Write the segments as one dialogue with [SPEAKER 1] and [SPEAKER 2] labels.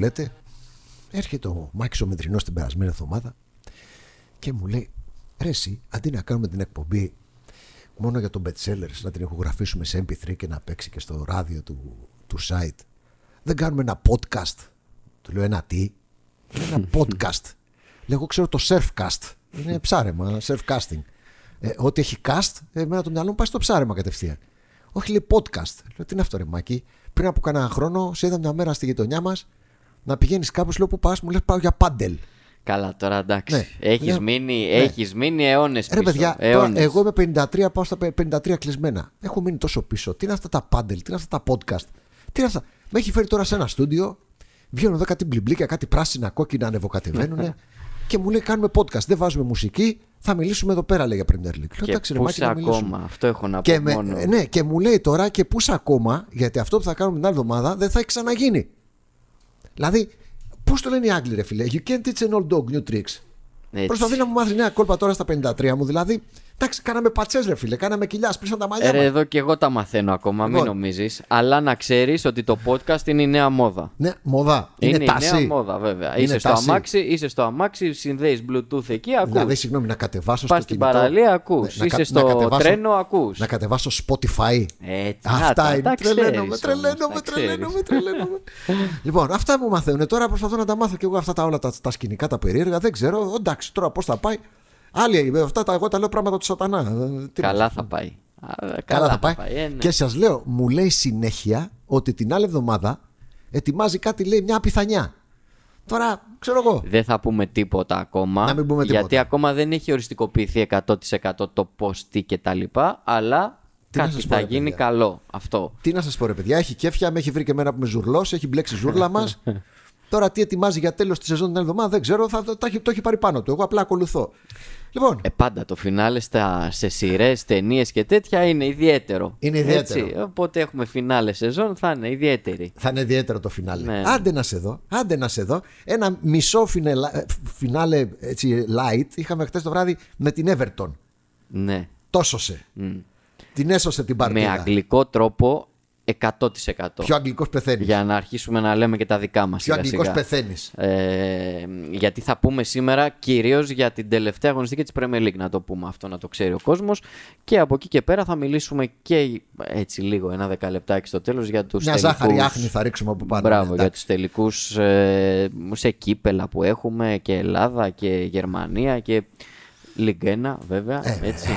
[SPEAKER 1] λέτε. Έρχεται ο Μάκης ο Μετρινός την περασμένη εβδομάδα και μου λέει ρε εσύ, αντί να κάνουμε την εκπομπή μόνο για τον bestsellers να την ηχογραφήσουμε σε MP3 και να παίξει και στο ράδιο του, του site δεν κάνουμε ένα podcast του λέω ένα τι; Ένα podcast λέω εγώ ξέρω το surfcast είναι ψάρεμα, surfcasting. Ε, ό,τι έχει cast, εμένα το μυαλό μου πάει στο ψάρεμα κατευθείαν. Όχι λέει podcast. Λέω τι είναι αυτό ρε Μάκη; Πριν από κανένα χρόνο σε είδα μια μέρα στη γειτονιά μας να πηγαίνεις κάπου, λέω που πας, μου λες πάω για πάντελ.
[SPEAKER 2] Καλά, τώρα εντάξει.
[SPEAKER 1] Ναι.
[SPEAKER 2] Έχεις,
[SPEAKER 1] Ναι.
[SPEAKER 2] μείνει,
[SPEAKER 1] Ναι.
[SPEAKER 2] έχεις μείνει αιώνες
[SPEAKER 1] Ρε
[SPEAKER 2] πίσω.
[SPEAKER 1] παιδιά, τώρα,
[SPEAKER 2] αιώνες.
[SPEAKER 1] εγώ είμαι 53, πάω στα 53 κλεισμένα. Έχω μείνει τόσο πίσω. Τι είναι αυτά τα πάντελ, τι είναι αυτά τα podcast. Τι είναι αυτά. Με έχει φέρει τώρα σε ένα στούντιο. Βγαίνουν εδώ κάτι μπλιμπλίκια, κάτι πράσινα, κόκκινα ανεβοκατεβαίνουν. και μου λέει: Κάνουμε podcast. Δεν βάζουμε μουσική. Θα μιλήσουμε εδώ πέρα, λέει για Premier League. Λέω,
[SPEAKER 2] Και
[SPEAKER 1] «Εντάξει, ρε,
[SPEAKER 2] πού
[SPEAKER 1] Μάκη,
[SPEAKER 2] είσαι
[SPEAKER 1] να μιλήσουμε».
[SPEAKER 2] ακόμα, αυτό έχω να πω
[SPEAKER 1] Και, με,
[SPEAKER 2] μόνο.
[SPEAKER 1] ναι, και μου λέει τώρα και πού είσαι ακόμα, γιατί αυτό που θα κάνουμε την άλλη εβδομάδα δεν θα έχει ξαναγίνει. Δηλαδή, πώς το λένε οι Άγγλοι, ρε φίλε; You can't teach an old dog new tricks.
[SPEAKER 2] Έτσι.
[SPEAKER 1] Προσπαθεί να μου μάθει νέα κόλπα τώρα στα 53 μου. Δηλαδή, εντάξει, κάναμε πατσές, ρε φίλε. Κάναμε κοιλιά, σπίσαν τα μαλλιά.
[SPEAKER 2] Ε, ρε,
[SPEAKER 1] μας.
[SPEAKER 2] εδώ και εγώ τα μαθαίνω ακόμα, μην
[SPEAKER 1] Λοιπόν.
[SPEAKER 2] νομίζεις. Αλλά να ξέρεις ότι το podcast είναι η νέα μόδα.
[SPEAKER 1] Ναι, μοδά. Είναι,
[SPEAKER 2] Είναι, η
[SPEAKER 1] τάση.
[SPEAKER 2] νέα μόδα, βέβαια.
[SPEAKER 1] Είναι
[SPEAKER 2] είσαι στο,
[SPEAKER 1] τάση.
[SPEAKER 2] αμάξι, είσαι στο αμάξι, συνδέεις Bluetooth εκεί, ακούς.
[SPEAKER 1] Δηλαδή, συγγνώμη, να κατεβάσω
[SPEAKER 2] Πας
[SPEAKER 1] στο
[SPEAKER 2] στην
[SPEAKER 1] κινητό.
[SPEAKER 2] παραλία, ακούς.
[SPEAKER 1] να
[SPEAKER 2] Είσαι
[SPEAKER 1] κα-
[SPEAKER 2] στο
[SPEAKER 1] να κατεβάσω-
[SPEAKER 2] τρένο, ακούς.
[SPEAKER 1] Να κατεβάσω Spotify.
[SPEAKER 2] Έτσι,
[SPEAKER 1] Αυτά
[SPEAKER 2] να, τα-
[SPEAKER 1] είναι.
[SPEAKER 2] τα
[SPEAKER 1] τρελαίνομαι,
[SPEAKER 2] ξέρεις
[SPEAKER 1] τρελαίνομαι,
[SPEAKER 2] όμως, τα
[SPEAKER 1] τρελαίνομαι,
[SPEAKER 2] ξέρεις.
[SPEAKER 1] τρελαίνομαι. λοιπόν, αυτά μου μαθαίνουν. Τώρα προσπαθώ να τα μάθω και εγώ αυτά τα όλα τα, τα σκηνικά, τα περίεργα. Δεν ξέρω. Εντάξει, τώρα πώς θα πάει. Άλλοι, αυτά τα, εγώ τα λέω πράγματα του σατανά. Ε, τι
[SPEAKER 2] Καλά
[SPEAKER 1] να-
[SPEAKER 2] θα πάει. Α,
[SPEAKER 1] Καλά θα πάει.
[SPEAKER 2] ε, ναι.
[SPEAKER 1] Και σας λέω, μου λέει συνέχεια ότι την άλλη εβδομάδα ετοιμάζει κάτι, λέει, μια πιθανιά. Τώρα, ξέρω εγώ.
[SPEAKER 2] Δεν θα πούμε τίποτα ακόμα.
[SPEAKER 1] Να μην πούμε
[SPEAKER 2] Γιατί
[SPEAKER 1] τίποτα.
[SPEAKER 2] ακόμα δεν έχει οριστικοποιηθεί 100% το πώς, τι και τα λοιπά. Αλλά
[SPEAKER 1] Τι να
[SPEAKER 2] κάτι
[SPEAKER 1] σας πω,
[SPEAKER 2] θα
[SPEAKER 1] ρε,
[SPEAKER 2] γίνει
[SPEAKER 1] παιδιά.
[SPEAKER 2] καλό. Αυτό.
[SPEAKER 1] Τι να σας πω, ρε παιδιά, έχει κέφια, με έχει βρει και εμένα που είμαι ζουρλό, έχει μπλέξει ζούρλα μας. Τώρα τι ετοιμάζει για τέλος της σεζόν την άλλη εβδομάδα δεν ξέρω, θα, το, το, έχει, το έχει πάρει πάνω του. Εγώ απλά ακολουθώ. Λοιπόν,
[SPEAKER 2] Ε, πάντα το φινάλε στα, σε σειρές, ταινίες και τέτοια είναι ιδιαίτερο.
[SPEAKER 1] Είναι ιδιαίτερο.
[SPEAKER 2] Έτσι, οπότε έχουμε φινάλε σεζόν, θα είναι ιδιαίτερη.
[SPEAKER 1] θα είναι ιδιαίτερο το φινάλε.
[SPEAKER 2] Ναι.
[SPEAKER 1] Άντε να σε δω, άντε να σε δω. Ένα μισό φινελα- ε, φινάλε έτσι, light είχαμε χτε το βράδυ με την Everton.
[SPEAKER 2] Ναι.
[SPEAKER 1] Τόσωσε. Την έσωσε την παρτίδα.
[SPEAKER 2] Με αγγλικό τρόπο 100%.
[SPEAKER 1] Πιο αγγλικός πεθαίνεις.
[SPEAKER 2] Για να αρχίσουμε να λέμε και τα δικά μας.
[SPEAKER 1] Πιο αγγλικός πεθαίνεις.
[SPEAKER 2] Ε, γιατί θα πούμε σήμερα κυρίως για την τελευταία αγωνιστική της Premier League να το πούμε αυτό να το ξέρει ο κόσμος και από εκεί και πέρα θα μιλήσουμε και έτσι λίγο ένα δεκαλεπτάκι στο τέλος για τους
[SPEAKER 1] Μια
[SPEAKER 2] τελικούς
[SPEAKER 1] ζάχαρη άχνη θα ρίξουμε από πάνω.
[SPEAKER 2] Μπράβο,
[SPEAKER 1] ναι,
[SPEAKER 2] για
[SPEAKER 1] εντάξει.
[SPEAKER 2] τους τελικούς ε, σε κύπελα που έχουμε και Ελλάδα και Γερμανία και Ligue 1 βέβαια έτσι,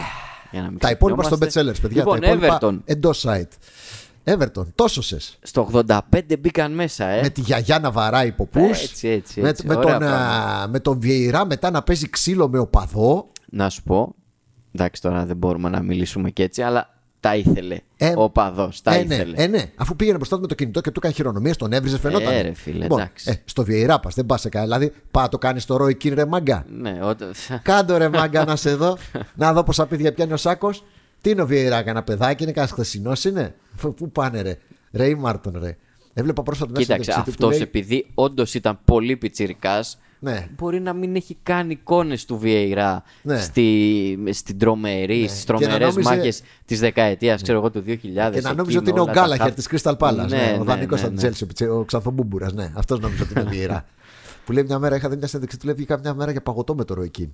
[SPEAKER 2] για να μην
[SPEAKER 1] Ε, Τα υπόλοιπα στο
[SPEAKER 2] ξεχνιόμαστε.
[SPEAKER 1] bestsellers, παιδιά.
[SPEAKER 2] Λοιπόν,
[SPEAKER 1] τα υπόλοιπα
[SPEAKER 2] Everton.
[SPEAKER 1] εντός site. Everton, τόσωσε.
[SPEAKER 2] Στο 85 μπήκαν μέσα, ε.
[SPEAKER 1] Με τη γιαγιά να βαράει ποπού.
[SPEAKER 2] Έτσι, έτσι,
[SPEAKER 1] Με,
[SPEAKER 2] έτσι.
[SPEAKER 1] με,
[SPEAKER 2] Ωραία
[SPEAKER 1] τον, α,
[SPEAKER 2] πράγματα.
[SPEAKER 1] με τον Βιεϊρά μετά να παίζει ξύλο με οπαδό.
[SPEAKER 2] Να σου πω. Εντάξει, τώρα δεν μπορούμε να μιλήσουμε και έτσι, αλλά τα ήθελε.
[SPEAKER 1] Ε,
[SPEAKER 2] ο παδό, τα
[SPEAKER 1] ε, ναι,
[SPEAKER 2] ήθελε.
[SPEAKER 1] ε, ναι. Αφού πήγαινε μπροστά του με το κινητό και του έκανε χειρονομίες, τον έβριζε, φαινόταν.
[SPEAKER 2] Ε, ρε φίλε,
[SPEAKER 1] λοιπόν,
[SPEAKER 2] εντάξει.
[SPEAKER 1] ε, στο Βιεϊρά πας, δεν πας σε κανένα. Δηλαδή, πά το κάνεις στο Ρόι Κιν ρε μάγκα.
[SPEAKER 2] Ναι, όταν...
[SPEAKER 1] Κάντο ρε μάγκα να σε δω. να δω πόσα παιδιά πιάνει ο Σάκος. Τι είναι ο Βιεϊρά, κανένα παιδάκι, είναι κανένας χθεσινός είναι; Φ- Πού πάνε ρε. Ρε ή Μάρτον ρε. Έβλεπα πρόσφατα μια
[SPEAKER 2] Κοίταξε,
[SPEAKER 1] συνέντευξη του που
[SPEAKER 2] αυτό
[SPEAKER 1] λέει-
[SPEAKER 2] επειδή όντως ήταν πολύ πιτσυρικά,
[SPEAKER 1] Ναι.
[SPEAKER 2] μπορεί να μην έχει κάνει εικόνες του Βιεϊρά
[SPEAKER 1] Ναι.
[SPEAKER 2] στη, στην τρομερή, στις
[SPEAKER 1] Και να
[SPEAKER 2] τρομερές
[SPEAKER 1] νόμιζε-
[SPEAKER 2] μάχες της δεκαετίας, ξέρω εγώ, του 2000.
[SPEAKER 1] Και να νόμιζε
[SPEAKER 2] εκείνο,
[SPEAKER 1] ότι είναι ο
[SPEAKER 2] όλα τα
[SPEAKER 1] Γκάλαχερ
[SPEAKER 2] χα-
[SPEAKER 1] της Crystal Palace. Ναι,
[SPEAKER 2] Ναι,
[SPEAKER 1] ο
[SPEAKER 2] ναι,
[SPEAKER 1] δανεικός
[SPEAKER 2] ναι,
[SPEAKER 1] από
[SPEAKER 2] ναι.
[SPEAKER 1] την Chelsea, ο Ξανθομπούμπουρα. Ναι, αυτός νόμιζε ότι είναι Βιεϊρά. Που λέει μια μέρα, είχα δει μια συνέντευξη του, λέει βγήκα μια μέρα για παγωτό με το Ροϊκίν.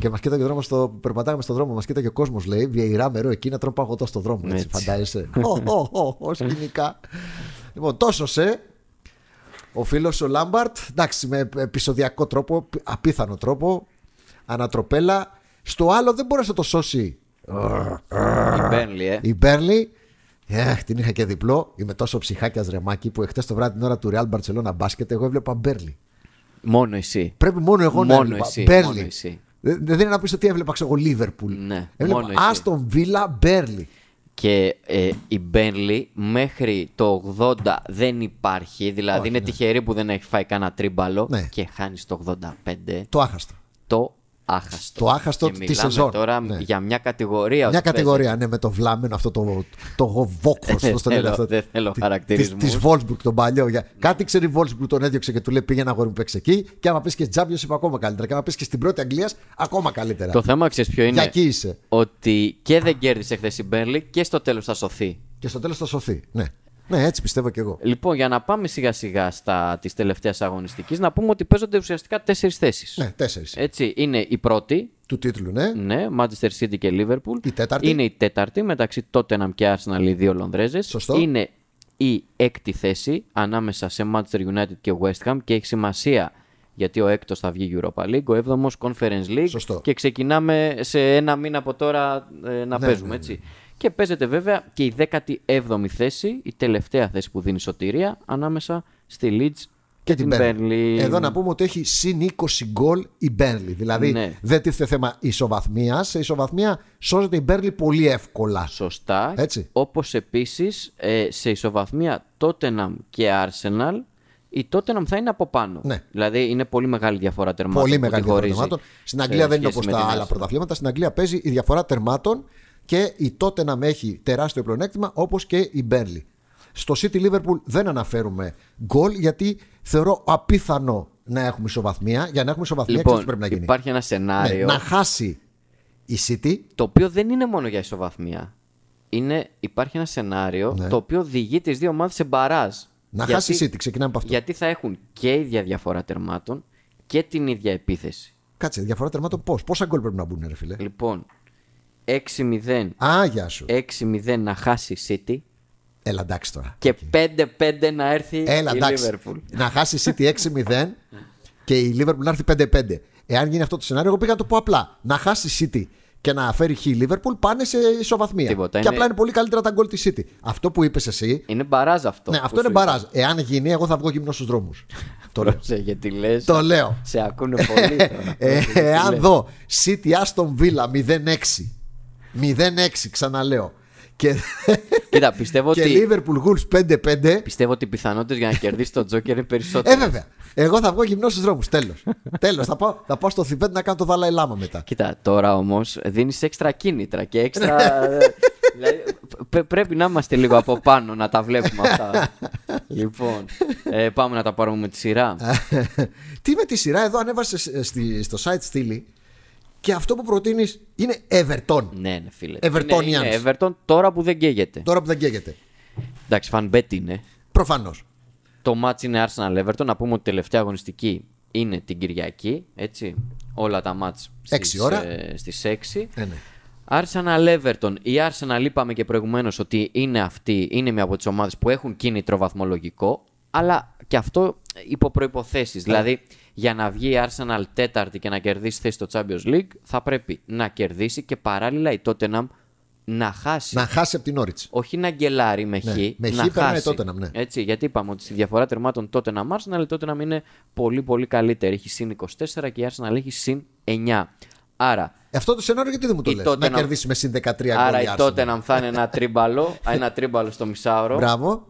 [SPEAKER 1] και μας κοίταγε ο δρόμος στο. Περπατάγαμε στον δρόμο, μας κοίταγε ο κόσμος, λέει Βιεϊρά με Ροϊκίν να τρώω παγωτό στον δρόμο. Έτσι,
[SPEAKER 2] Έτσι.
[SPEAKER 1] φαντάζεσαι. Ω, ω, ω, ω, σκηνικά. λοιπόν, τόσο σε. Ο φίλος ο Λάμπαρτ, εντάξει, με επεισοδιακό τρόπο, απίθανο τρόπο, ανατροπέλα. Στο άλλο δεν μπορούσε να το σώσει
[SPEAKER 2] Η Burnley, ε.
[SPEAKER 1] η Μπέρλι. Εχ, την είχα και διπλό. Είμαι τόσο ψυχάκιας ρεμάκι που εχθές το βράδυ την ώρα του Real Barcelona μπάσκετ εγώ έβλεπα Μπέρλι.
[SPEAKER 2] Μόνο εσύ.
[SPEAKER 1] Πρέπει μόνο εγώ να
[SPEAKER 2] Μόνο
[SPEAKER 1] έβλεπα.
[SPEAKER 2] εσύ,
[SPEAKER 1] Μπέρλι.
[SPEAKER 2] μόνο εσύ.
[SPEAKER 1] Δεν δεν είναι να πεις ότι έβλεπα ξέρω εγώ Λίβερπουλ.
[SPEAKER 2] Ναι,
[SPEAKER 1] έβλεπα
[SPEAKER 2] μόνο εσύ.
[SPEAKER 1] Άστον Βίλα Μπέρλι.
[SPEAKER 2] Και ε, η Μπέρλι μέχρι το 80 δεν υπάρχει. Δηλαδή
[SPEAKER 1] Όχι,
[SPEAKER 2] είναι
[SPEAKER 1] ναι.
[SPEAKER 2] τυχερή που δεν έχει φάει κανένα τρίμπαλο
[SPEAKER 1] Ναι.
[SPEAKER 2] και χάνεις το 85
[SPEAKER 1] Το άχαστο.
[SPEAKER 2] το άχαστο.
[SPEAKER 1] Το άχαστο
[SPEAKER 2] και
[SPEAKER 1] της
[SPEAKER 2] μιλάμε
[SPEAKER 1] σεζόν.
[SPEAKER 2] τώρα
[SPEAKER 1] Ναι.
[SPEAKER 2] για μια κατηγορία.
[SPEAKER 1] Μια
[SPEAKER 2] ότι
[SPEAKER 1] κατηγορία, ναι, με το βλάμενο αυτό το, το βόκο.
[SPEAKER 2] Δεν θέλω- δεν θέλω χαρακτηρισμούς.
[SPEAKER 1] Της Βόλσμπουργκ τον παλιό. Για... Κάτι ξέρει η Βόλσμπουργκ τον έδιωξε και του λέει πήγαινε αγόρι μου παίξει εκεί. Και άμα πεις και Τζάμπιος είπε ακόμα καλύτερα. Και άμα πεις και στην πρώτη Αγγλίας ακόμα καλύτερα.
[SPEAKER 2] Το θέμα ξέρεις ποιο
[SPEAKER 1] Για
[SPEAKER 2] είναι.
[SPEAKER 1] εκεί είσαι.
[SPEAKER 2] Ότι και δεν κέρδισε χθες η Μπέρλι και στο τέλος θα σωθεί.
[SPEAKER 1] Και στο τέλος θα σωθεί. Ναι. Ναι, έτσι πιστεύω κι εγώ.
[SPEAKER 2] Λοιπόν, για να πάμε σιγά σιγά στα της τελευταίας αγωνιστικής, να πούμε ότι παίζονται ουσιαστικά τέσσερις θέσεις.
[SPEAKER 1] Ναι, τέσσερις.
[SPEAKER 2] Έτσι, είναι η πρώτη,
[SPEAKER 1] Του τίτλου, ναι.
[SPEAKER 2] ναι, Manchester City και Liverpool.
[SPEAKER 1] Η τέταρτη.
[SPEAKER 2] Είναι η τέταρτη μεταξύ Tottenham και Arsenal, οι δύο Λονδρέζες.
[SPEAKER 1] Σωστό.
[SPEAKER 2] Είναι η έκτη θέση ανάμεσα σε Manchester United και West Ham και έχει σημασία γιατί ο έκτος θα βγει Europa League, ο έβδομος Conference League
[SPEAKER 1] Σωστό.
[SPEAKER 2] και ξεκινάμε σε ένα μήνα από τώρα ε, να
[SPEAKER 1] Ναι,
[SPEAKER 2] παίζουμε
[SPEAKER 1] ναι,
[SPEAKER 2] έτσι. Και παίζεται βέβαια και η 17η θέση, η τελευταία θέση που δίνει σωτηρία ανάμεσα στη Leeds και, την Burnley.
[SPEAKER 1] Εδώ να πούμε ότι έχει συν 20 γκολ η Burnley. Δηλαδή
[SPEAKER 2] Ναι.
[SPEAKER 1] δεν τίθεται θέμα ισοβαθμίας. Σε ισοβαθμία σώζεται η Burnley πολύ εύκολα.
[SPEAKER 2] Σωστά.
[SPEAKER 1] Έτσι.
[SPEAKER 2] Όπως επίσης ε, σε ισοβαθμία Tottenham και Arsenal η Tottenham θα είναι από πάνω.
[SPEAKER 1] Ναι.
[SPEAKER 2] Δηλαδή είναι πολύ μεγάλη διαφορά τερμάτων.
[SPEAKER 1] Πολύ
[SPEAKER 2] που
[SPEAKER 1] μεγάλη
[SPEAKER 2] τη
[SPEAKER 1] διαφορά
[SPEAKER 2] χωρίζει
[SPEAKER 1] τερμάτων. Στην
[SPEAKER 2] σε
[SPEAKER 1] Αγγλία δεν είναι
[SPEAKER 2] σχέση
[SPEAKER 1] όπως
[SPEAKER 2] με
[SPEAKER 1] τα
[SPEAKER 2] την
[SPEAKER 1] άλλα
[SPEAKER 2] Arsenal.
[SPEAKER 1] πρωταθλήματα. Στην Αγγλία παίζει η διαφορά τερμάτων και η Tottenham έχει τεράστιο πλεονέκτημα όπως και η Burnley. Στο City Liverpool δεν αναφέρουμε γκολ γιατί θεωρώ απίθανο να έχουμε ισοβαθμία. Για να έχουμε ισοβαθμία,
[SPEAKER 2] Λοιπόν,
[SPEAKER 1] ξέρεις τι πρέπει να γίνει.
[SPEAKER 2] υπάρχει ένα
[SPEAKER 1] Ναι,
[SPEAKER 2] σενάριο
[SPEAKER 1] να χάσει η City.
[SPEAKER 2] το οποίο δεν είναι μόνο για ισοβαθμία. Είναι, υπάρχει ένα σενάριο
[SPEAKER 1] Ναι.
[SPEAKER 2] το οποίο οδηγεί τις δύο ομάδες σε μπαράζ.
[SPEAKER 1] Να
[SPEAKER 2] Γιατί-
[SPEAKER 1] χάσει η City. Ξεκινάμε από αυτό.
[SPEAKER 2] Γιατί θα έχουν και ίδια διαφορά τερμάτων και την ίδια επίθεση.
[SPEAKER 1] Κάτσε, διαφορά τερμάτων πώς; Πόσα γκολ πρέπει να μπουν, ρε φίλε;
[SPEAKER 2] Λοιπόν, 6-0,
[SPEAKER 1] Α, γεια σου.
[SPEAKER 2] 6-0 να χάσει η City
[SPEAKER 1] Έλα, εντάξει τώρα.
[SPEAKER 2] και 5-5 να έρθει
[SPEAKER 1] Έλα,
[SPEAKER 2] η
[SPEAKER 1] εντάξει.
[SPEAKER 2] Liverpool.
[SPEAKER 1] Να χάσει η City 6-0 και η Liverpool να έρθει 5-5. Εάν γίνει αυτό το σενάριο, εγώ πήγα να το πω απλά. Να χάσει η City και να φέρει χ η Liverpool πάνε σε ισοβαθμία.
[SPEAKER 2] Τίποτα,
[SPEAKER 1] και
[SPEAKER 2] είναι-
[SPEAKER 1] απλά είναι πολύ καλύτερα τα γκολ της City. Αυτό που είπες εσύ.
[SPEAKER 2] Είναι μπαράζ αυτό.
[SPEAKER 1] ναι,
[SPEAKER 2] που
[SPEAKER 1] αυτό είναι
[SPEAKER 2] σου
[SPEAKER 1] μπαράζ. Εάν γίνει, εγώ θα βγω γυμνό στους δρόμους. το λέω.
[SPEAKER 2] Πρόσεχε, γιατί λες,
[SPEAKER 1] το λέω.
[SPEAKER 2] σε ακούνε πολύ τώρα.
[SPEAKER 1] Ε,
[SPEAKER 2] Πρόσεχε τι
[SPEAKER 1] εάν
[SPEAKER 2] λες.
[SPEAKER 1] δω City Aston Villa 0-6. 0-6, ξαναλέω. Και,
[SPEAKER 2] Κοίτα, πιστεύω
[SPEAKER 1] και
[SPEAKER 2] ότι,
[SPEAKER 1] Liverpool Wolves 5-5.
[SPEAKER 2] πιστεύω ότι οι πιθανότητες για να κερδίσει τον Τζόκερ είναι περισσότερες.
[SPEAKER 1] Ε, βέβαια. Εγώ θα βγω γυμνός στους δρόμους. Τέλος. Τέλος. Θα, πάω, θα πάω στο Θιβέτ να κάνω το Δαλάι Λάμα μετά.
[SPEAKER 2] Κοίτα, τώρα όμως δίνεις έξτρα κίνητρα και έξτρα. δηλαδή, π- πρέπει να είμαστε λίγο από πάνω να τα βλέπουμε αυτά. λοιπόν, ε, πάμε να τα πάρουμε με τη σειρά.
[SPEAKER 1] Τι με τη σειρά εδώ ανέβασε στη- στο site στήλη και αυτό που προτείνεις είναι Everton.
[SPEAKER 2] ναι, ναι, φίλε.
[SPEAKER 1] Evertonians.
[SPEAKER 2] Είναι, είναι Everton τώρα που δεν καίγεται.
[SPEAKER 1] Τώρα που δεν καίγεται.
[SPEAKER 2] Εντάξει, φανμπέτ είναι.
[SPEAKER 1] Προφανώς.
[SPEAKER 2] Το match είναι Arsenal Everton. Να πούμε ότι η τελευταία αγωνιστική είναι την Κυριακή. Έτσι. Όλα τα match
[SPEAKER 1] Έξι ώρα.
[SPEAKER 2] Ε, στις 6.
[SPEAKER 1] Ε, ναι.
[SPEAKER 2] Arsenal Everton. Η Arsenal είπαμε και προηγουμένως ότι είναι αυτή, είναι μια από τις ομάδες που έχουν κίνητρο βαθμολογικό, αλλά και αυτό υπό προποθέσει. Δηλαδή, για να βγει η Arsenal τέταρτη και να κερδίσει θέση στο Champions League, θα πρέπει να κερδίσει και παράλληλα η Tottenham να χάσει.
[SPEAKER 1] Να χάσει από την Όριτ.
[SPEAKER 2] Όχι να γκελάρει με χ,
[SPEAKER 1] Ναι, με χ
[SPEAKER 2] να
[SPEAKER 1] περνάει
[SPEAKER 2] χάσει.
[SPEAKER 1] Tottenham, ναι.
[SPEAKER 2] Έτσι, γιατί είπαμε ότι στη διαφορά τερμάτων Tottenham Arsenal, η Tottenham είναι πολύ πολύ καλύτερη. Έχει συν 24 και η Arsenal έχει συν 9. Άρα,
[SPEAKER 1] Αυτό το σενάριο γιατί δεν μου το
[SPEAKER 2] Η
[SPEAKER 1] λες. Να
[SPEAKER 2] Tottenham-
[SPEAKER 1] κερδίσει με συν 13 γκολ.
[SPEAKER 2] άρα η
[SPEAKER 1] η Arsenal.
[SPEAKER 2] Tottenham θα είναι ένα τρίμπαλο, ένα τρίμπαλο στο μισάωρο.
[SPEAKER 1] Μπράβο.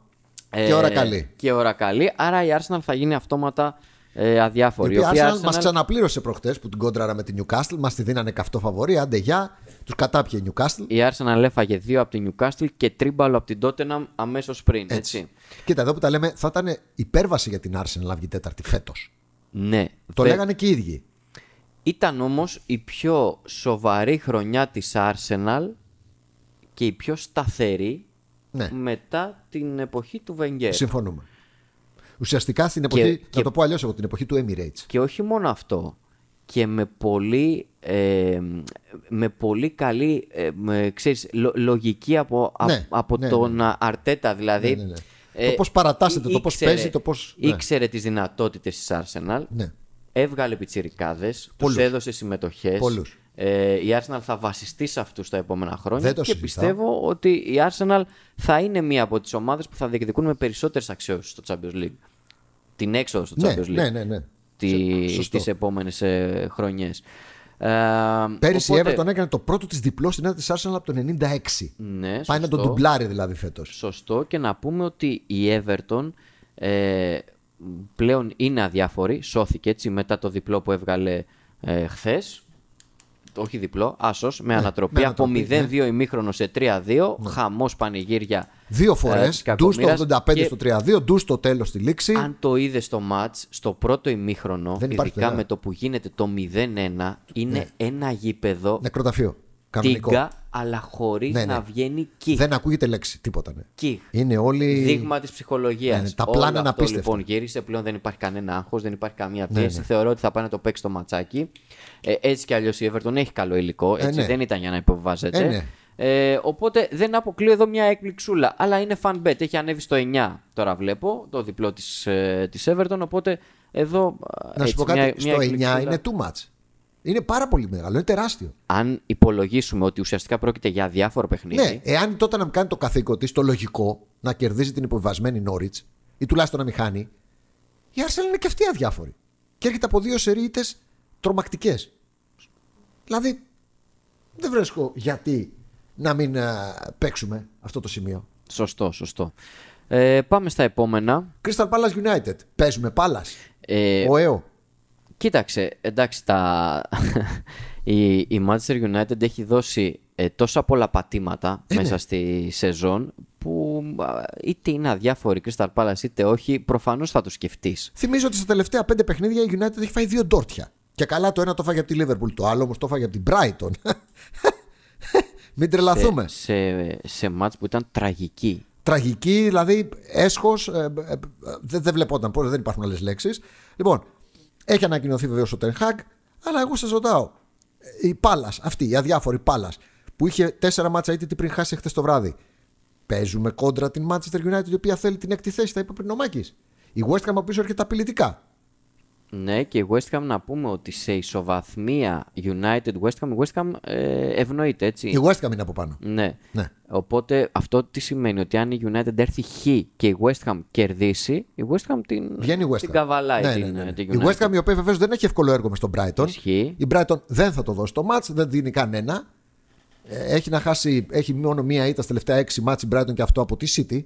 [SPEAKER 2] Ε,
[SPEAKER 1] Και ώρα καλή.
[SPEAKER 2] Και ώρα καλή. Άρα η Arsenal θα γίνει αυτόματα ε, αδιάφορη.
[SPEAKER 1] Η οποία
[SPEAKER 2] οποία
[SPEAKER 1] Arsenal μας ξαναπλήρωσε προχτές που την κόντραρα με την Newcastle. Μας τη δίνανε καυτό φαβορή. Άντε γεια. Τους κατάπιε η Newcastle.
[SPEAKER 2] Η Arsenal έφαγε δύο από την Newcastle και τρίμπαλο από την Tottenham αμέσως πριν. Έτσι.
[SPEAKER 1] Κοίτα, εδώ που τα λέμε, θα ήταν υπέρβαση για την Arsenal να βγει τέταρτη φέτος.
[SPEAKER 2] Ναι.
[SPEAKER 1] Το
[SPEAKER 2] Βε-
[SPEAKER 1] λέγανε και οι ίδιοι.
[SPEAKER 2] Ήταν όμως η πιο σοβαρή χρονιά της Arsenal και η πιο σταθερή
[SPEAKER 1] Ναι.
[SPEAKER 2] μετά την εποχή του Wenger.
[SPEAKER 1] Συμφωνούμε. Ουσιαστικά στην εποχή,
[SPEAKER 2] και-
[SPEAKER 1] να το πω αλλιώς εγώ, την εποχή του Emirates.
[SPEAKER 2] Και όχι μόνο αυτό. Και με πολύ, ε, με πολύ καλή ε, με, ξέρεις, λο- λογική από, α-
[SPEAKER 1] Ναι,
[SPEAKER 2] από
[SPEAKER 1] ναι,
[SPEAKER 2] τον Αρτέτα. Δηλαδή,
[SPEAKER 1] Ναι, ναι, ναι. Το πώς παρατάσσεται, το πώς
[SPEAKER 2] ήξερε-
[SPEAKER 1] παίζει, το πώς- ναι.
[SPEAKER 2] Ήξερε τις δυνατότητες της Arsenal.
[SPEAKER 1] Ναι.
[SPEAKER 2] Έβγαλε πιτσιρικάδες, τους
[SPEAKER 1] Πολλούς.
[SPEAKER 2] έδωσε συμμετοχές.
[SPEAKER 1] Πολλούς.
[SPEAKER 2] Ε, η Arsenal θα βασιστεί σε αυτούς τα επόμενα χρόνια
[SPEAKER 1] Δεν το
[SPEAKER 2] και
[SPEAKER 1] συζητάω.
[SPEAKER 2] πιστεύω ότι η Arsenal θα είναι μία από τις ομάδες που θα διεκδικούν με περισσότερες αξιώσεις στο Champions League. Την έξοδο στο
[SPEAKER 1] Ναι,
[SPEAKER 2] Champions League
[SPEAKER 1] ναι, ναι, ναι.
[SPEAKER 2] τη,
[SPEAKER 1] Σωστό.
[SPEAKER 2] τις επόμενες ε, χρονιές. Ε,
[SPEAKER 1] Πέρυσι
[SPEAKER 2] οπότε-
[SPEAKER 1] η Everton έκανε το πρώτο της διπλό στην έδρα της Arsenal από το 96.
[SPEAKER 2] Ναι,
[SPEAKER 1] Πάει να τον
[SPEAKER 2] σωστό.
[SPEAKER 1] ντουμπλάρει δηλαδή φέτος.
[SPEAKER 2] Σωστό και να πούμε ότι η Everton ε, πλέον είναι αδιάφορη, σώθηκε έτσι μετά το διπλό που έβγαλε ε, χθες. Όχι διπλό, άσος, με ανατροπή
[SPEAKER 1] με
[SPEAKER 2] από
[SPEAKER 1] ανατροπή,
[SPEAKER 2] 0-2 ημίχρονο σε 3-2, χαμός πανηγύρια.
[SPEAKER 1] Δύο
[SPEAKER 2] ε,
[SPEAKER 1] φορέ.
[SPEAKER 2] της
[SPEAKER 1] Ντου στο
[SPEAKER 2] κακομοίρας
[SPEAKER 1] 85
[SPEAKER 2] και
[SPEAKER 1] στο 3-2, ντου στο τέλος στη λήξη.
[SPEAKER 2] Αν το είδες στο μάτς, στο πρώτο ημίχρονο,
[SPEAKER 1] Δεν υπάρχει
[SPEAKER 2] ειδικά
[SPEAKER 1] παιδιά.
[SPEAKER 2] με το που γίνεται το 0-1, είναι ένα γήπεδο
[SPEAKER 1] Νεκροταφείο. Κανονικό.
[SPEAKER 2] τίγκα αλλά χωρίς
[SPEAKER 1] Ναι, ναι.
[SPEAKER 2] να βγαίνει κιχ.
[SPEAKER 1] Δεν ακούγεται λέξη, τίποτα. Ναι.
[SPEAKER 2] Κιχ.
[SPEAKER 1] Είναι όλοι.
[SPEAKER 2] Δείγμα της ψυχολογίας.
[SPEAKER 1] Ναι, ναι, τα πλάνα είναι
[SPEAKER 2] αυτό
[SPEAKER 1] απίστευτα.
[SPEAKER 2] λοιπόν γύρισε. Πλέον δεν υπάρχει κανένα άγχος, δεν υπάρχει καμία
[SPEAKER 1] Ναι,
[SPEAKER 2] πίεση.
[SPEAKER 1] ναι.
[SPEAKER 2] Θεωρώ ότι θα πάει να το παίξει το ματσάκι. Ε, έτσι κι αλλιώς η Everton έχει καλό υλικό. Έτσι
[SPEAKER 1] ναι.
[SPEAKER 2] δεν ήταν για να υποβιβάζεται.
[SPEAKER 1] Ε, ναι.
[SPEAKER 2] Ε, οπότε δεν αποκλείω εδώ μια έκπληξούλα. Αλλά είναι fan bet. Έχει ανέβει στο 9 τώρα βλέπω, το διπλό της, ε, της Everton. Οπότε εδώ. α,
[SPEAKER 1] Να σου
[SPEAKER 2] έτσι,
[SPEAKER 1] πω κάτι,
[SPEAKER 2] μια,
[SPEAKER 1] στο
[SPEAKER 2] μια
[SPEAKER 1] 9
[SPEAKER 2] εκπληξούλα.
[SPEAKER 1] είναι too much. Είναι πάρα πολύ μεγάλο, είναι τεράστιο.
[SPEAKER 2] Αν υπολογίσουμε ότι ουσιαστικά πρόκειται για διάφορο παιχνίδι.
[SPEAKER 1] Ναι, εάν η τότε να κάνει το καθήκον της, το λογικό να κερδίζει την υποβιβασμένη Νόριτ ή τουλάχιστον να μην χάνει, η Arsenal είναι και αυτή αδιάφορη. Και έρχεται από δύο σερίτες τρομακτικές. Δηλαδή, δεν βρίσκω γιατί να μην α, παίξουμε αυτό το σημείο.
[SPEAKER 2] Σωστό, σωστό. Ε, πάμε στα επόμενα.
[SPEAKER 1] Crystal Palace United. Παίζουμε Palace.
[SPEAKER 2] Ε,
[SPEAKER 1] Ο ΕΟ.
[SPEAKER 2] Κοίταξε, εντάξει, τα... η, η Manchester United έχει δώσει ε, τόσα πολλά πατήματα
[SPEAKER 1] ναι.
[SPEAKER 2] μέσα στη σεζόν που α, είτε είναι αδιάφορη η Crystal Palace είτε όχι, προφανώς θα το σκεφτείς.
[SPEAKER 1] Θυμίζω ότι στα τελευταία πέντε παιχνίδια η United έχει φάει δύο ντόρτια. Και καλά το ένα το φάγε από τη Liverpool, το άλλο όμως το φάγε από την Brighton. Μην τρελαθούμε.
[SPEAKER 2] Σε, σε, σε μάτς που ήταν τραγική.
[SPEAKER 1] Τραγική, δηλαδή έσχος. Ε, ε, ε, δεν, δεν βλεπόταν πώ, δεν υπάρχουν άλλες λέξεις. Λοιπόν, έχει ανακοινωθεί βεβαίω ο Ten Hag, αλλά εγώ σα ρωτάω. Η Πάλα, αυτή, η αδιάφορη Πάλα, που είχε τέσσερα μάτσα είτε πριν χάσει χθες το βράδυ. Παίζουμε κόντρα την Manchester United, η οποία θέλει την έκτη θέση, τα είπε πριν ο Μάκης. Η West Ham από πίσω έρχεται απειλητικά.
[SPEAKER 2] Ναι, και η West Ham να πούμε ότι σε ισοβαθμία United West Ham, η West Ham ε, ευνοείται, έτσι.
[SPEAKER 1] Η West Ham είναι από πάνω.
[SPEAKER 2] Ναι.
[SPEAKER 1] Ναι.
[SPEAKER 2] Οπότε αυτό τι σημαίνει ότι αν η United έρθει χ και η West Ham κερδίσει, η West Ham την,
[SPEAKER 1] Βγαίνει η West Ham.
[SPEAKER 2] την καβαλάει
[SPEAKER 1] Ναι,
[SPEAKER 2] την,
[SPEAKER 1] ναι, ναι, ναι.
[SPEAKER 2] την
[SPEAKER 1] Η
[SPEAKER 2] United.
[SPEAKER 1] West Ham η οποία βεβαίως δεν έχει εύκολο έργο μες στον Brighton.
[SPEAKER 2] Ισχύει.
[SPEAKER 1] Η Brighton δεν θα το δώσει το match, δεν δίνει κανένα. Ε, Έχει να χάσει, έχει μόνο μία ήττα στα τελευταία έξι μάτς η Brighton και αυτό από τη City.